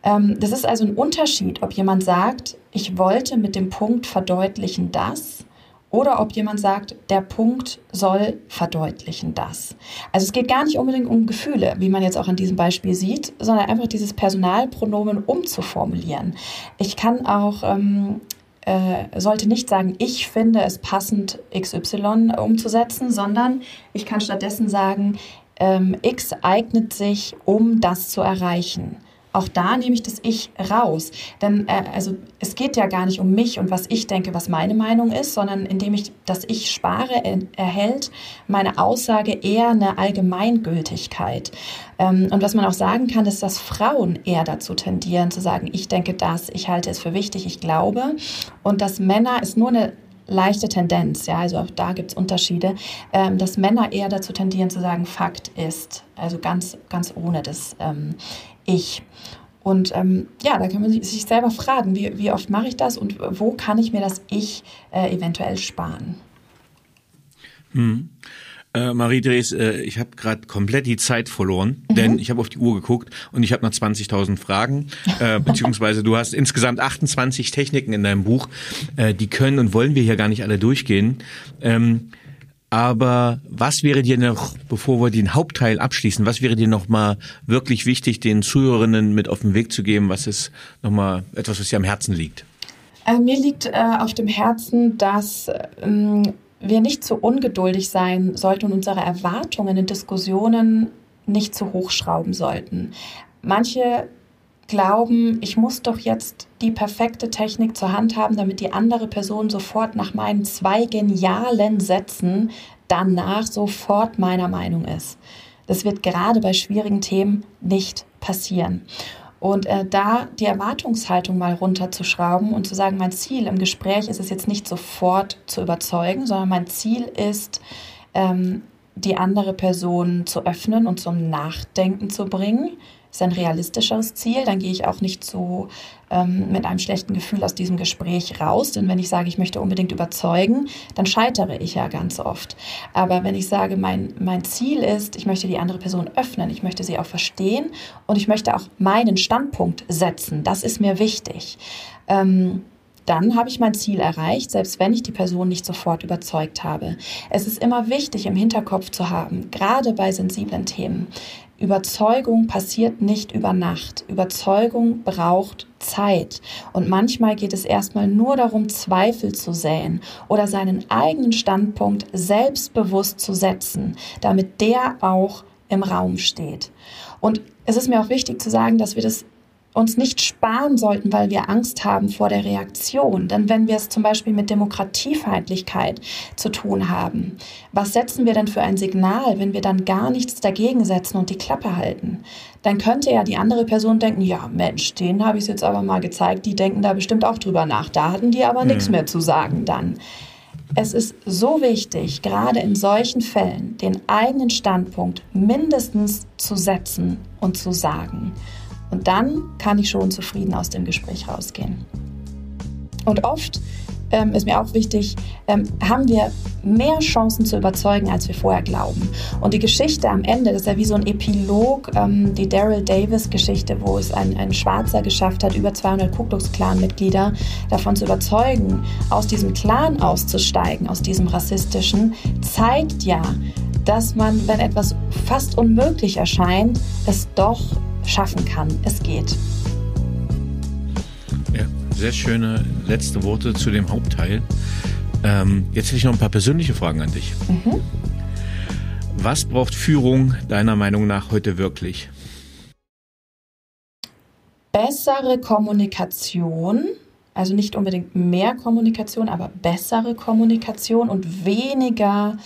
Ähm, das ist also ein Unterschied, ob jemand sagt, ich wollte mit dem Punkt verdeutlichen das oder ob jemand sagt, der Punkt soll verdeutlichen das. Also es geht gar nicht unbedingt um Gefühle, wie man jetzt auch an diesem Beispiel sieht, sondern einfach dieses Personalpronomen umzuformulieren. Ich kann auch ähm, äh, sollte nicht sagen, ich finde es passend, XY umzusetzen, sondern ich kann stattdessen sagen, ähm, X eignet sich, um das zu erreichen. Auch da nehme ich das Ich raus. Denn äh, also es geht ja gar nicht um mich und was ich denke, was meine Meinung ist, sondern indem ich das Ich spare, er, erhält meine Aussage eher eine Allgemeingültigkeit. Ähm, und was man auch sagen kann, ist, dass Frauen eher dazu tendieren zu sagen, ich denke das, ich halte es für wichtig, ich glaube. Und dass Männer ist nur eine leichte Tendenz, ja, also auch da gibt es Unterschiede, ähm, dass Männer eher dazu tendieren zu sagen, Fakt ist, also ganz, ganz ohne das ähm, Ich. Und ähm, ja, da kann man sich selber fragen, wie, wie oft mache ich das und wo kann ich mir das Ich äh, eventuell sparen? Hm. Äh, Marie-Therese, äh, ich habe gerade komplett die Zeit verloren, mhm. denn ich habe auf die Uhr geguckt und ich habe noch 20.000 Fragen, äh, *laughs* beziehungsweise du hast insgesamt 28 Techniken in deinem Buch, die können und wollen wir hier gar nicht alle durchgehen. Ähm, aber was wäre dir noch, bevor wir den Hauptteil abschließen, was wäre dir noch mal wirklich wichtig, den Zuhörerinnen mit auf den Weg zu geben? Was ist noch mal etwas, was dir am Herzen liegt? Äh, mir liegt äh, auf dem Herzen, dass ähm, wir nicht zu ungeduldig sein sollten und unsere Erwartungen in Diskussionen nicht zu hochschrauben sollten. Manche glauben, ich muss doch jetzt die perfekte Technik zur Hand haben, damit die andere Person sofort nach meinen zwei genialen Sätzen danach sofort meiner Meinung ist. Das wird gerade bei schwierigen Themen nicht passieren. Und äh, da die Erwartungshaltung mal runterzuschrauben und zu sagen, mein Ziel im Gespräch ist es jetzt nicht sofort zu überzeugen, sondern mein Ziel ist, ähm, die andere Person zu öffnen und zum Nachdenken zu bringen ist ein realistischeres Ziel. Dann gehe ich auch nicht so ähm, mit einem schlechten Gefühl aus diesem Gespräch raus. Denn wenn ich sage, ich möchte unbedingt überzeugen, dann scheitere ich ja ganz oft. Aber wenn ich sage, mein, mein Ziel ist, ich möchte die andere Person öffnen, ich möchte sie auch verstehen und ich möchte auch meinen Standpunkt setzen, das ist mir wichtig. Ähm, dann habe ich mein Ziel erreicht, selbst wenn ich die Person nicht sofort überzeugt habe. Es ist immer wichtig im Hinterkopf zu haben, gerade bei sensiblen Themen. Überzeugung passiert nicht über Nacht. Überzeugung braucht Zeit. Und manchmal geht es erstmal nur darum, Zweifel zu säen oder seinen eigenen Standpunkt selbstbewusst zu setzen, damit der auch im Raum steht. Und es ist mir auch wichtig zu sagen, dass wir das uns nicht sparen sollten, weil wir Angst haben vor der Reaktion. Denn wenn wir es zum Beispiel mit Demokratiefeindlichkeit zu tun haben, was setzen wir denn für ein Signal, wenn wir dann gar nichts dagegen setzen und die Klappe halten? Dann könnte ja die andere Person denken, ja Mensch, denen habe ich es jetzt aber mal gezeigt, die denken da bestimmt auch drüber nach. Da hatten die aber mhm. nichts mehr zu sagen dann. Es ist so wichtig, gerade in solchen Fällen den eigenen Standpunkt mindestens zu setzen und zu sagen. Und dann kann ich schon zufrieden aus dem Gespräch rausgehen. Und oft ähm, ist mir auch wichtig, ähm, haben wir mehr Chancen zu überzeugen, als wir vorher glauben. Und die Geschichte am Ende, das ist ja wie so ein Epilog, ähm, die Daryl Davis-Geschichte, wo es ein, ein Schwarzer geschafft hat, über 200 Ku Klux Klan-Mitglieder davon zu überzeugen, aus diesem Clan auszusteigen, aus diesem rassistischen, zeigt ja, dass man, wenn etwas fast unmöglich erscheint, es doch schaffen kann. Es geht. Ja, sehr schöne letzte Worte zu dem Hauptteil. Ähm, jetzt hätte ich noch ein paar persönliche Fragen an dich. Mhm. Was braucht Führung deiner Meinung nach heute wirklich? Bessere Kommunikation, also nicht unbedingt mehr Kommunikation, aber bessere Kommunikation und weniger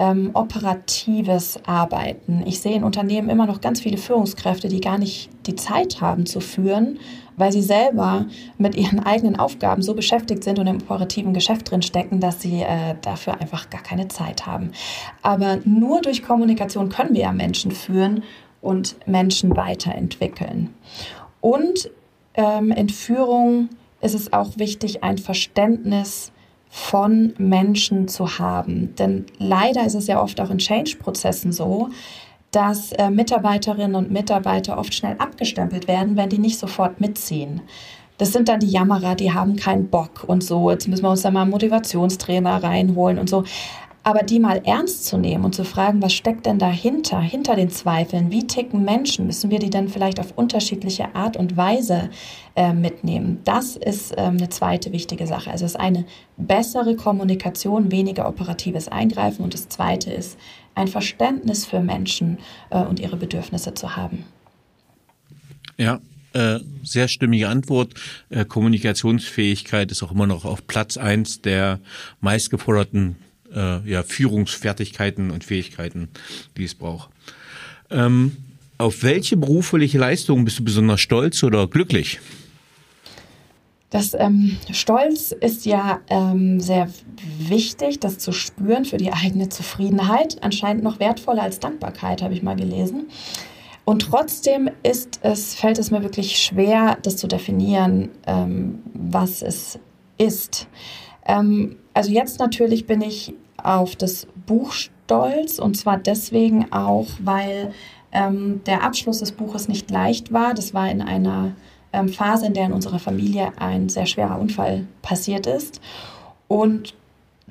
ähm, operatives Arbeiten. Ich sehe in Unternehmen immer noch ganz viele Führungskräfte, die gar nicht die Zeit haben zu führen, weil sie selber mit ihren *laughs* eigenen Aufgaben so beschäftigt sind und im operativen Geschäft drin stecken, dass sie äh, dafür einfach gar keine Zeit haben. Aber nur durch Kommunikation können wir ja Menschen führen und Menschen weiterentwickeln. Und ähm, in Führung ist es auch wichtig, ein Verständnis von Menschen zu haben. Denn leider ist es ja oft auch in Change-Prozessen so, dass äh, Mitarbeiterinnen und Mitarbeiter oft schnell abgestempelt werden, wenn die nicht sofort mitziehen. Das sind dann die Jammerer, die haben keinen Bock und so. Jetzt müssen wir uns da mal einen Motivationstrainer reinholen und so. Aber die mal ernst zu nehmen und zu fragen, was steckt denn dahinter, hinter den Zweifeln? Wie ticken Menschen? Müssen wir die dann vielleicht auf unterschiedliche Art und Weise äh, mitnehmen? Das ist ähm, eine zweite wichtige Sache. Also es ist eine bessere Kommunikation, weniger operatives Eingreifen. Und das zweite ist, ein Verständnis für Menschen äh, und ihre Bedürfnisse zu haben. Ja, äh, sehr stimmige Antwort. Äh, Kommunikationsfähigkeit ist auch immer noch auf Platz eins der meistgeforderten äh, ja, Führungsfertigkeiten und Fähigkeiten, die es braucht. Ähm, auf welche berufliche Leistung bist du besonders stolz oder glücklich? Das ähm, Stolz ist ja ähm, sehr wichtig, das zu spüren für die eigene Zufriedenheit. Anscheinend noch wertvoller als Dankbarkeit, habe ich mal gelesen. Und trotzdem ist es, fällt es mir wirklich schwer, das zu definieren, ähm, was es ist. Ähm, also jetzt natürlich bin ich auf das Buch stolz und zwar deswegen auch, weil ähm, der Abschluss des Buches nicht leicht war. Das war in einer ähm, Phase, in der in unserer Familie ein sehr schwerer Unfall passiert ist. Und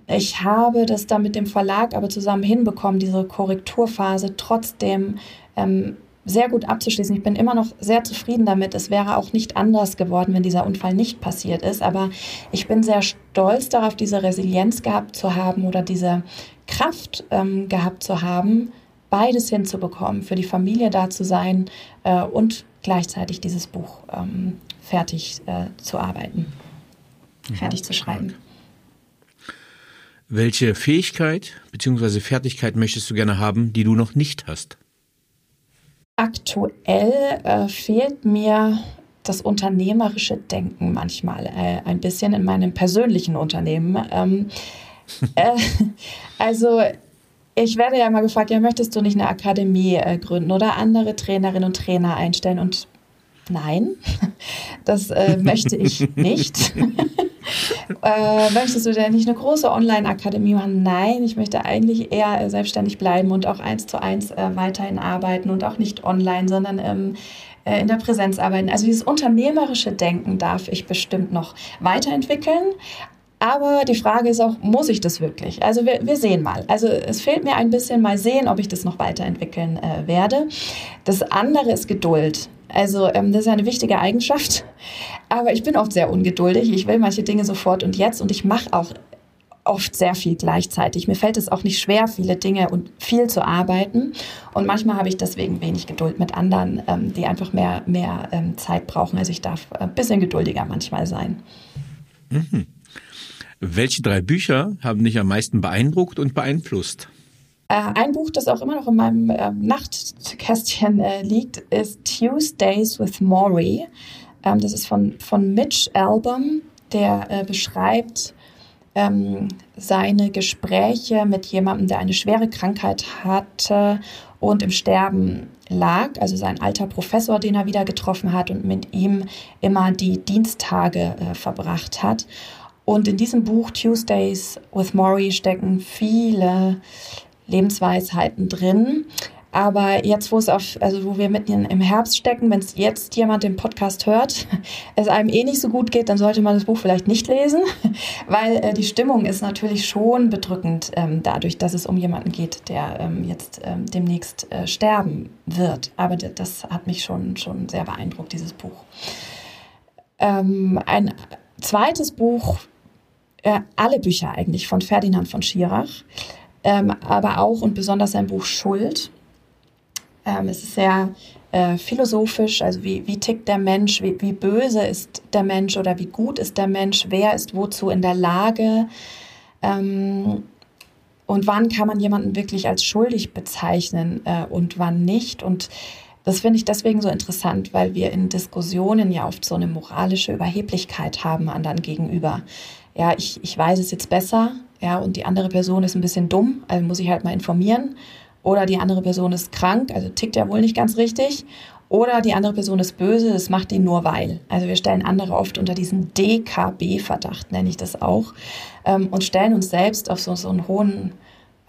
ich habe das dann mit dem Verlag aber zusammen hinbekommen, diese Korrekturphase trotzdem ähm, sehr gut abzuschließen. Ich bin immer noch sehr zufrieden damit. Es wäre auch nicht anders geworden, wenn dieser Unfall nicht passiert ist. Aber ich bin sehr stolz darauf, diese Resilienz gehabt zu haben oder diese Kraft ähm, gehabt zu haben, beides hinzubekommen, für die Familie da zu sein äh, und gleichzeitig dieses Buch ähm, fertig äh, zu arbeiten, mhm. fertig zu schreiben. Welche Fähigkeit bzw. Fertigkeit möchtest du gerne haben, die du noch nicht hast? Aktuell äh, fehlt mir das unternehmerische Denken manchmal äh, ein bisschen in meinem persönlichen Unternehmen. Ähm, äh, *laughs* also ich werde ja immer gefragt, ja, möchtest du nicht eine Akademie äh, gründen oder andere Trainerinnen und Trainer einstellen? Und nein, das äh, möchte ich nicht. *laughs* äh, möchtest du denn nicht eine große Online-Akademie machen? Nein, ich möchte eigentlich eher äh, selbstständig bleiben und auch eins zu eins äh, weiterhin arbeiten und auch nicht online, sondern ähm, äh, in der Präsenz arbeiten. Also dieses unternehmerische Denken darf ich bestimmt noch weiterentwickeln. Aber die Frage ist auch, muss ich das wirklich? Also wir, wir sehen mal. Also es fehlt mir ein bisschen mal sehen, ob ich das noch weiterentwickeln äh, werde. Das andere ist Geduld. Also ähm, das ist eine wichtige Eigenschaft. *laughs* Aber ich bin oft sehr ungeduldig. Ich will manche Dinge sofort und jetzt und ich mache auch oft sehr viel gleichzeitig. Mir fällt es auch nicht schwer, viele Dinge und viel zu arbeiten. Und manchmal habe ich deswegen wenig Geduld mit anderen, ähm, die einfach mehr, mehr ähm, Zeit brauchen. Also ich darf ein bisschen geduldiger manchmal sein. Mhm. Welche drei Bücher haben dich am meisten beeindruckt und beeinflusst? Äh, ein Buch, das auch immer noch in meinem äh, Nachtkästchen äh, liegt, ist Tuesdays with Maury. Ähm, das ist von, von Mitch Album, der äh, beschreibt ähm, seine Gespräche mit jemandem, der eine schwere Krankheit hatte und im Sterben lag, also sein alter Professor, den er wieder getroffen hat und mit ihm immer die Dienstage äh, verbracht hat. Und in diesem Buch Tuesdays with Maury stecken viele Lebensweisheiten drin. Aber jetzt, wo es auf, also wo wir mitten im Herbst stecken, wenn jetzt jemand den Podcast hört, *laughs* es einem eh nicht so gut geht, dann sollte man das Buch vielleicht nicht lesen, *laughs* weil äh, die Stimmung ist natürlich schon bedrückend ähm, dadurch, dass es um jemanden geht, der ähm, jetzt ähm, demnächst äh, sterben wird. Aber das hat mich schon, schon sehr beeindruckt, dieses Buch. Ähm, ein zweites Buch, äh, alle Bücher eigentlich von Ferdinand von Schirach ähm, aber auch und besonders sein Buch Schuld. Ähm, es ist sehr äh, philosophisch, also wie, wie tickt der Mensch, wie, wie böse ist der Mensch oder wie gut ist der Mensch, wer ist wozu in der Lage ähm, und wann kann man jemanden wirklich als schuldig bezeichnen äh, und wann nicht. Und das finde ich deswegen so interessant, weil wir in Diskussionen ja oft so eine moralische Überheblichkeit haben anderen gegenüber. Ja, ich, ich weiß es jetzt besser, ja, und die andere Person ist ein bisschen dumm, also muss ich halt mal informieren. Oder die andere Person ist krank, also tickt ja wohl nicht ganz richtig. Oder die andere Person ist böse, das macht die nur weil. Also wir stellen andere oft unter diesen DKB-Verdacht, nenne ich das auch, ähm, und stellen uns selbst auf so, so einen hohen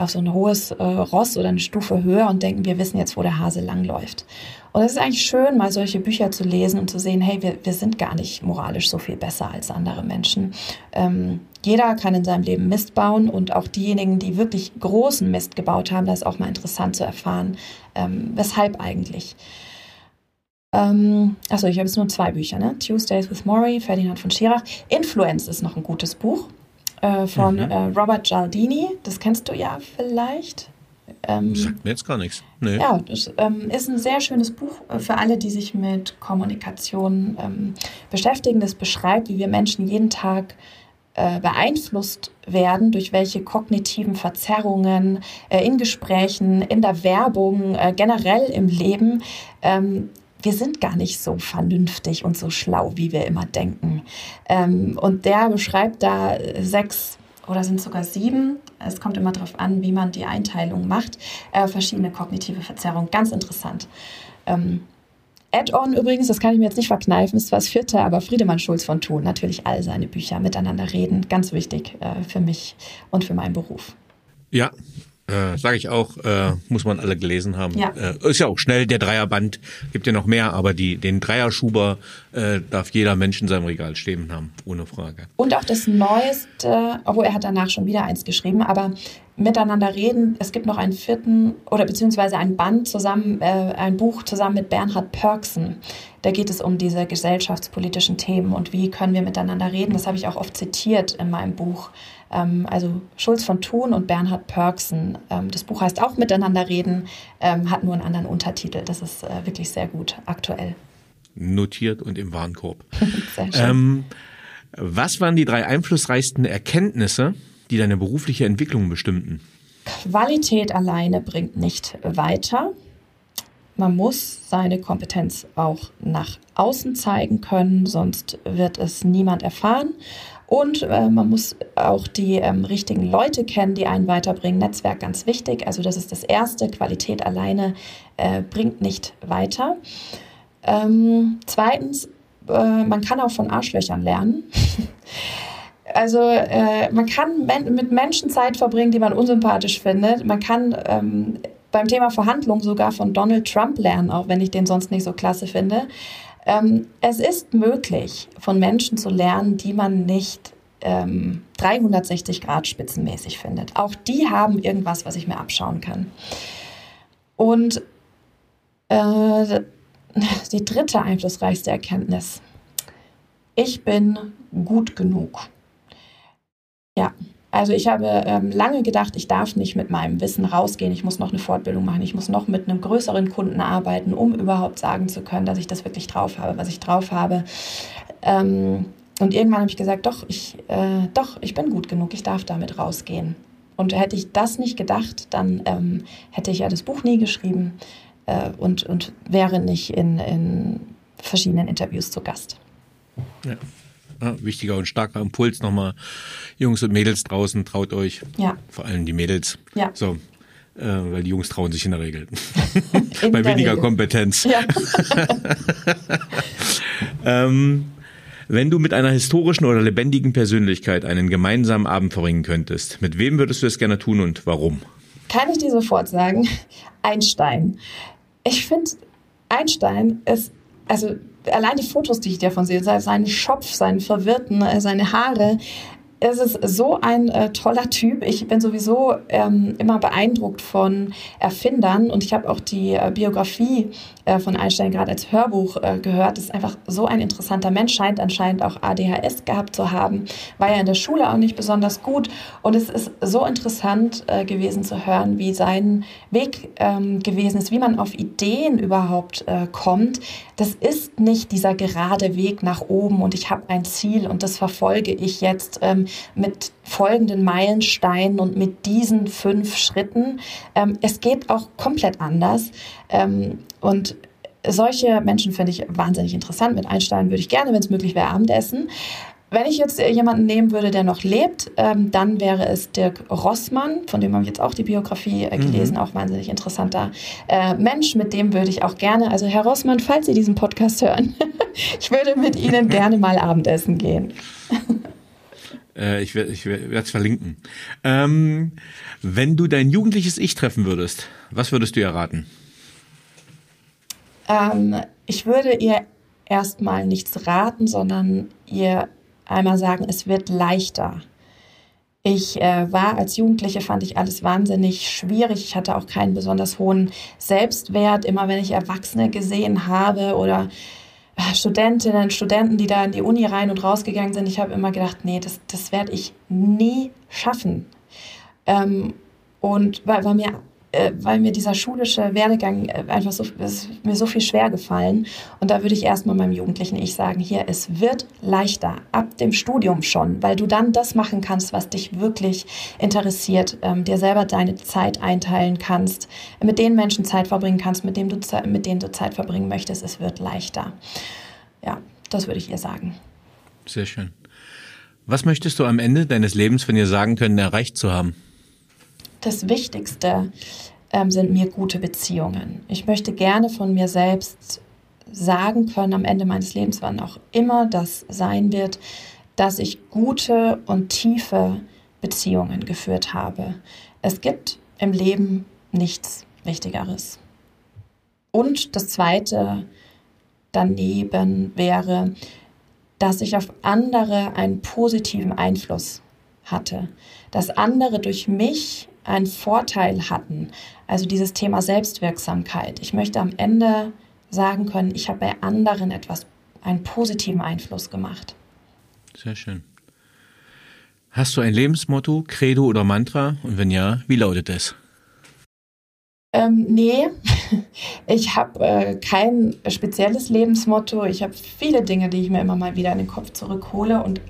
auf so ein hohes äh, Ross oder eine Stufe höher und denken, wir wissen jetzt, wo der Hase langläuft. Und es ist eigentlich schön, mal solche Bücher zu lesen und zu sehen, hey, wir, wir sind gar nicht moralisch so viel besser als andere Menschen. Ähm, jeder kann in seinem Leben Mist bauen und auch diejenigen, die wirklich großen Mist gebaut haben, das ist auch mal interessant zu erfahren, ähm, weshalb eigentlich. Ähm, achso, ich habe jetzt nur zwei Bücher, ne? Tuesdays with Maury, Ferdinand von Schirach. Influence ist noch ein gutes Buch äh, von mhm. äh, Robert Gialdini. Das kennst du ja vielleicht. Ähm, Sagt mir jetzt gar nichts. Nee. Ja, das ähm, ist ein sehr schönes Buch äh, für alle, die sich mit Kommunikation ähm, beschäftigen. Das beschreibt, wie wir Menschen jeden Tag äh, beeinflusst werden, durch welche kognitiven Verzerrungen äh, in Gesprächen, in der Werbung, äh, generell im Leben ähm, wir sind gar nicht so vernünftig und so schlau, wie wir immer denken. Ähm, und der beschreibt da sechs oder sind sogar sieben, es kommt immer darauf an, wie man die Einteilung macht, äh, verschiedene kognitive Verzerrungen. Ganz interessant. Ähm, Add-on übrigens, das kann ich mir jetzt nicht verkneifen, ist zwar das vierte, aber Friedemann Schulz von Thun, natürlich all seine Bücher miteinander reden, ganz wichtig äh, für mich und für meinen Beruf. Ja, äh, Sage ich auch, äh, muss man alle gelesen haben. Ja. Äh, ist ja auch schnell, der Dreierband gibt ja noch mehr, aber die, den Dreierschuber äh, darf jeder Mensch in seinem Regal stehen haben, ohne Frage. Und auch das Neueste, obwohl er hat danach schon wieder eins geschrieben, aber miteinander reden. Es gibt noch einen vierten oder beziehungsweise ein Band zusammen, äh, ein Buch zusammen mit Bernhard Pörksen. Da geht es um diese gesellschaftspolitischen Themen und wie können wir miteinander reden. Das habe ich auch oft zitiert in meinem Buch. Ähm, also Schulz von Thun und Bernhard Pörksen. Ähm, das Buch heißt auch Miteinander reden, ähm, hat nur einen anderen Untertitel. Das ist äh, wirklich sehr gut aktuell. Notiert und im Warenkorb. *laughs* sehr schön. Ähm, was waren die drei einflussreichsten Erkenntnisse, die deine berufliche Entwicklung bestimmten? Qualität alleine bringt nicht weiter. Man muss seine Kompetenz auch nach außen zeigen können, sonst wird es niemand erfahren. Und äh, man muss auch die ähm, richtigen Leute kennen, die einen weiterbringen. Netzwerk ganz wichtig. Also das ist das Erste. Qualität alleine äh, bringt nicht weiter. Ähm, zweitens, äh, man kann auch von Arschlöchern lernen. *laughs* also äh, man kann men mit Menschen Zeit verbringen, die man unsympathisch findet. Man kann ähm, beim Thema Verhandlungen sogar von Donald Trump lernen, auch wenn ich den sonst nicht so klasse finde. Ähm, es ist möglich, von Menschen zu lernen, die man nicht ähm, 360 Grad spitzenmäßig findet. Auch die haben irgendwas, was ich mir abschauen kann. Und äh, die dritte einflussreichste Erkenntnis. Ich bin gut genug. Ja, also ich habe ähm, lange gedacht, ich darf nicht mit meinem Wissen rausgehen, ich muss noch eine Fortbildung machen, ich muss noch mit einem größeren Kunden arbeiten, um überhaupt sagen zu können, dass ich das wirklich drauf habe, was ich drauf habe. Ähm, und irgendwann habe ich gesagt, doch, ich, äh, doch, ich bin gut genug, ich darf damit rausgehen. Und hätte ich das nicht gedacht, dann ähm, hätte ich ja das Buch nie geschrieben äh, und, und wäre nicht in, in verschiedenen Interviews zu Gast. Ja. Ja, wichtiger und starker Impuls nochmal. Jungs und Mädels draußen, traut euch. Ja. Vor allem die Mädels. Ja. So. Äh, weil die Jungs trauen sich in der Regel. *laughs* In Bei der weniger Regel. Kompetenz. Ja. *laughs* ähm, wenn du mit einer historischen oder lebendigen Persönlichkeit einen gemeinsamen Abend verbringen könntest, mit wem würdest du es gerne tun und warum? Kann ich dir sofort sagen? Einstein. Ich finde, Einstein ist, also allein die Fotos, die ich davon sehe, seinen Schopf, seinen Verwirrten, äh, seine Haare, es ist so ein äh, toller Typ. Ich bin sowieso ähm, immer beeindruckt von Erfindern und ich habe auch die äh, Biografie äh, von Einstein gerade als Hörbuch äh, gehört. Das ist einfach so ein interessanter Mensch, scheint anscheinend auch ADHS gehabt zu haben, war ja in der Schule auch nicht besonders gut und es ist so interessant äh, gewesen zu hören, wie sein Weg ähm, gewesen ist, wie man auf Ideen überhaupt äh, kommt. Das ist nicht dieser gerade Weg nach oben und ich habe ein Ziel und das verfolge ich jetzt. Ähm, mit folgenden Meilensteinen und mit diesen fünf Schritten. Ähm, es geht auch komplett anders. Ähm, und solche Menschen finde ich wahnsinnig interessant. Mit Einstein würde ich gerne, wenn es möglich wäre, Abendessen. Wenn ich jetzt jemanden nehmen würde, der noch lebt, ähm, dann wäre es Dirk Rossmann, von dem habe ich jetzt auch die Biografie äh, gelesen, mhm. auch wahnsinnig interessanter äh, Mensch, mit dem würde ich auch gerne, also Herr Rossmann, falls Sie diesen Podcast hören, *laughs* ich würde mit Ihnen gerne mal Abendessen gehen. *laughs* Äh, ich werde ich es verlinken. Ähm, wenn du dein jugendliches Ich treffen würdest, was würdest du ihr raten? Ähm, ich würde ihr erstmal nichts raten, sondern ihr einmal sagen, es wird leichter. Ich äh, war als Jugendliche, fand ich alles wahnsinnig schwierig. Ich hatte auch keinen besonders hohen Selbstwert. Immer wenn ich Erwachsene gesehen habe oder Studentinnen, Studenten, die da in die Uni rein und rausgegangen sind, ich habe immer gedacht, nee, das, das werde ich nie schaffen. Ähm, und weil, weil mir äh, weil mir dieser schulische Werdegang äh, einfach so, mir so viel schwer gefallen. Und da würde ich erstmal meinem jugendlichen Ich sagen, hier, es wird leichter, ab dem Studium schon, weil du dann das machen kannst, was dich wirklich interessiert, ähm, dir selber deine Zeit einteilen kannst, mit den Menschen Zeit verbringen kannst, mit, dem du, mit denen du Zeit verbringen möchtest, es wird leichter. Ja, das würde ich ihr sagen. Sehr schön. Was möchtest du am Ende deines Lebens von ihr sagen können, erreicht zu haben? Das Wichtigste ähm, sind mir gute Beziehungen. Ich möchte gerne von mir selbst sagen können am Ende meines Lebens, wann auch immer das sein wird, dass ich gute und tiefe Beziehungen geführt habe. Es gibt im Leben nichts Wichtigeres. Und das Zweite daneben wäre, dass ich auf andere einen positiven Einfluss hatte, dass andere durch mich einen Vorteil hatten. Also dieses Thema Selbstwirksamkeit. Ich möchte am Ende sagen können, ich habe bei anderen etwas, einen positiven Einfluss gemacht. Sehr schön. Hast du ein Lebensmotto, Credo oder Mantra? Und wenn ja, wie lautet es? Ähm, nee, *laughs* ich habe äh, kein spezielles Lebensmotto. Ich habe viele Dinge, die ich mir immer mal wieder in den Kopf zurückhole. Und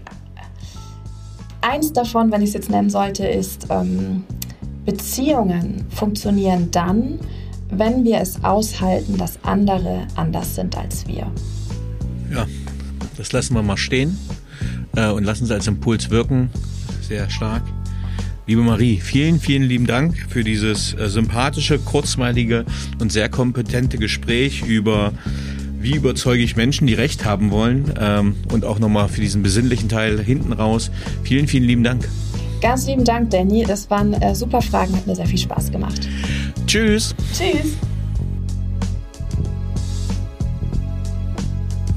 eins davon, wenn ich es jetzt nennen sollte, ist, ähm, Beziehungen funktionieren dann, wenn wir es aushalten, dass andere anders sind als wir. Ja, das lassen wir mal stehen äh, und lassen Sie als Impuls wirken. Sehr stark. Liebe Marie, vielen, vielen lieben Dank für dieses äh, sympathische, kurzweilige und sehr kompetente Gespräch über wie überzeuge ich Menschen, die Recht haben wollen ähm, und auch nochmal für diesen besinnlichen Teil hinten raus. Vielen, vielen lieben Dank. Ganz lieben Dank, Danny. Das waren äh, super Fragen, hat mir sehr viel Spaß gemacht. Tschüss. Tschüss.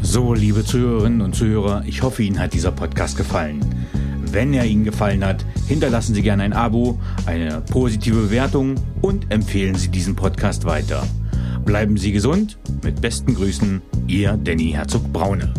So, liebe Zuhörerinnen und Zuhörer, ich hoffe, Ihnen hat dieser Podcast gefallen. Wenn er Ihnen gefallen hat, hinterlassen Sie gerne ein Abo, eine positive Bewertung und empfehlen Sie diesen Podcast weiter. Bleiben Sie gesund. Mit besten Grüßen, Ihr Danny Herzog Braune.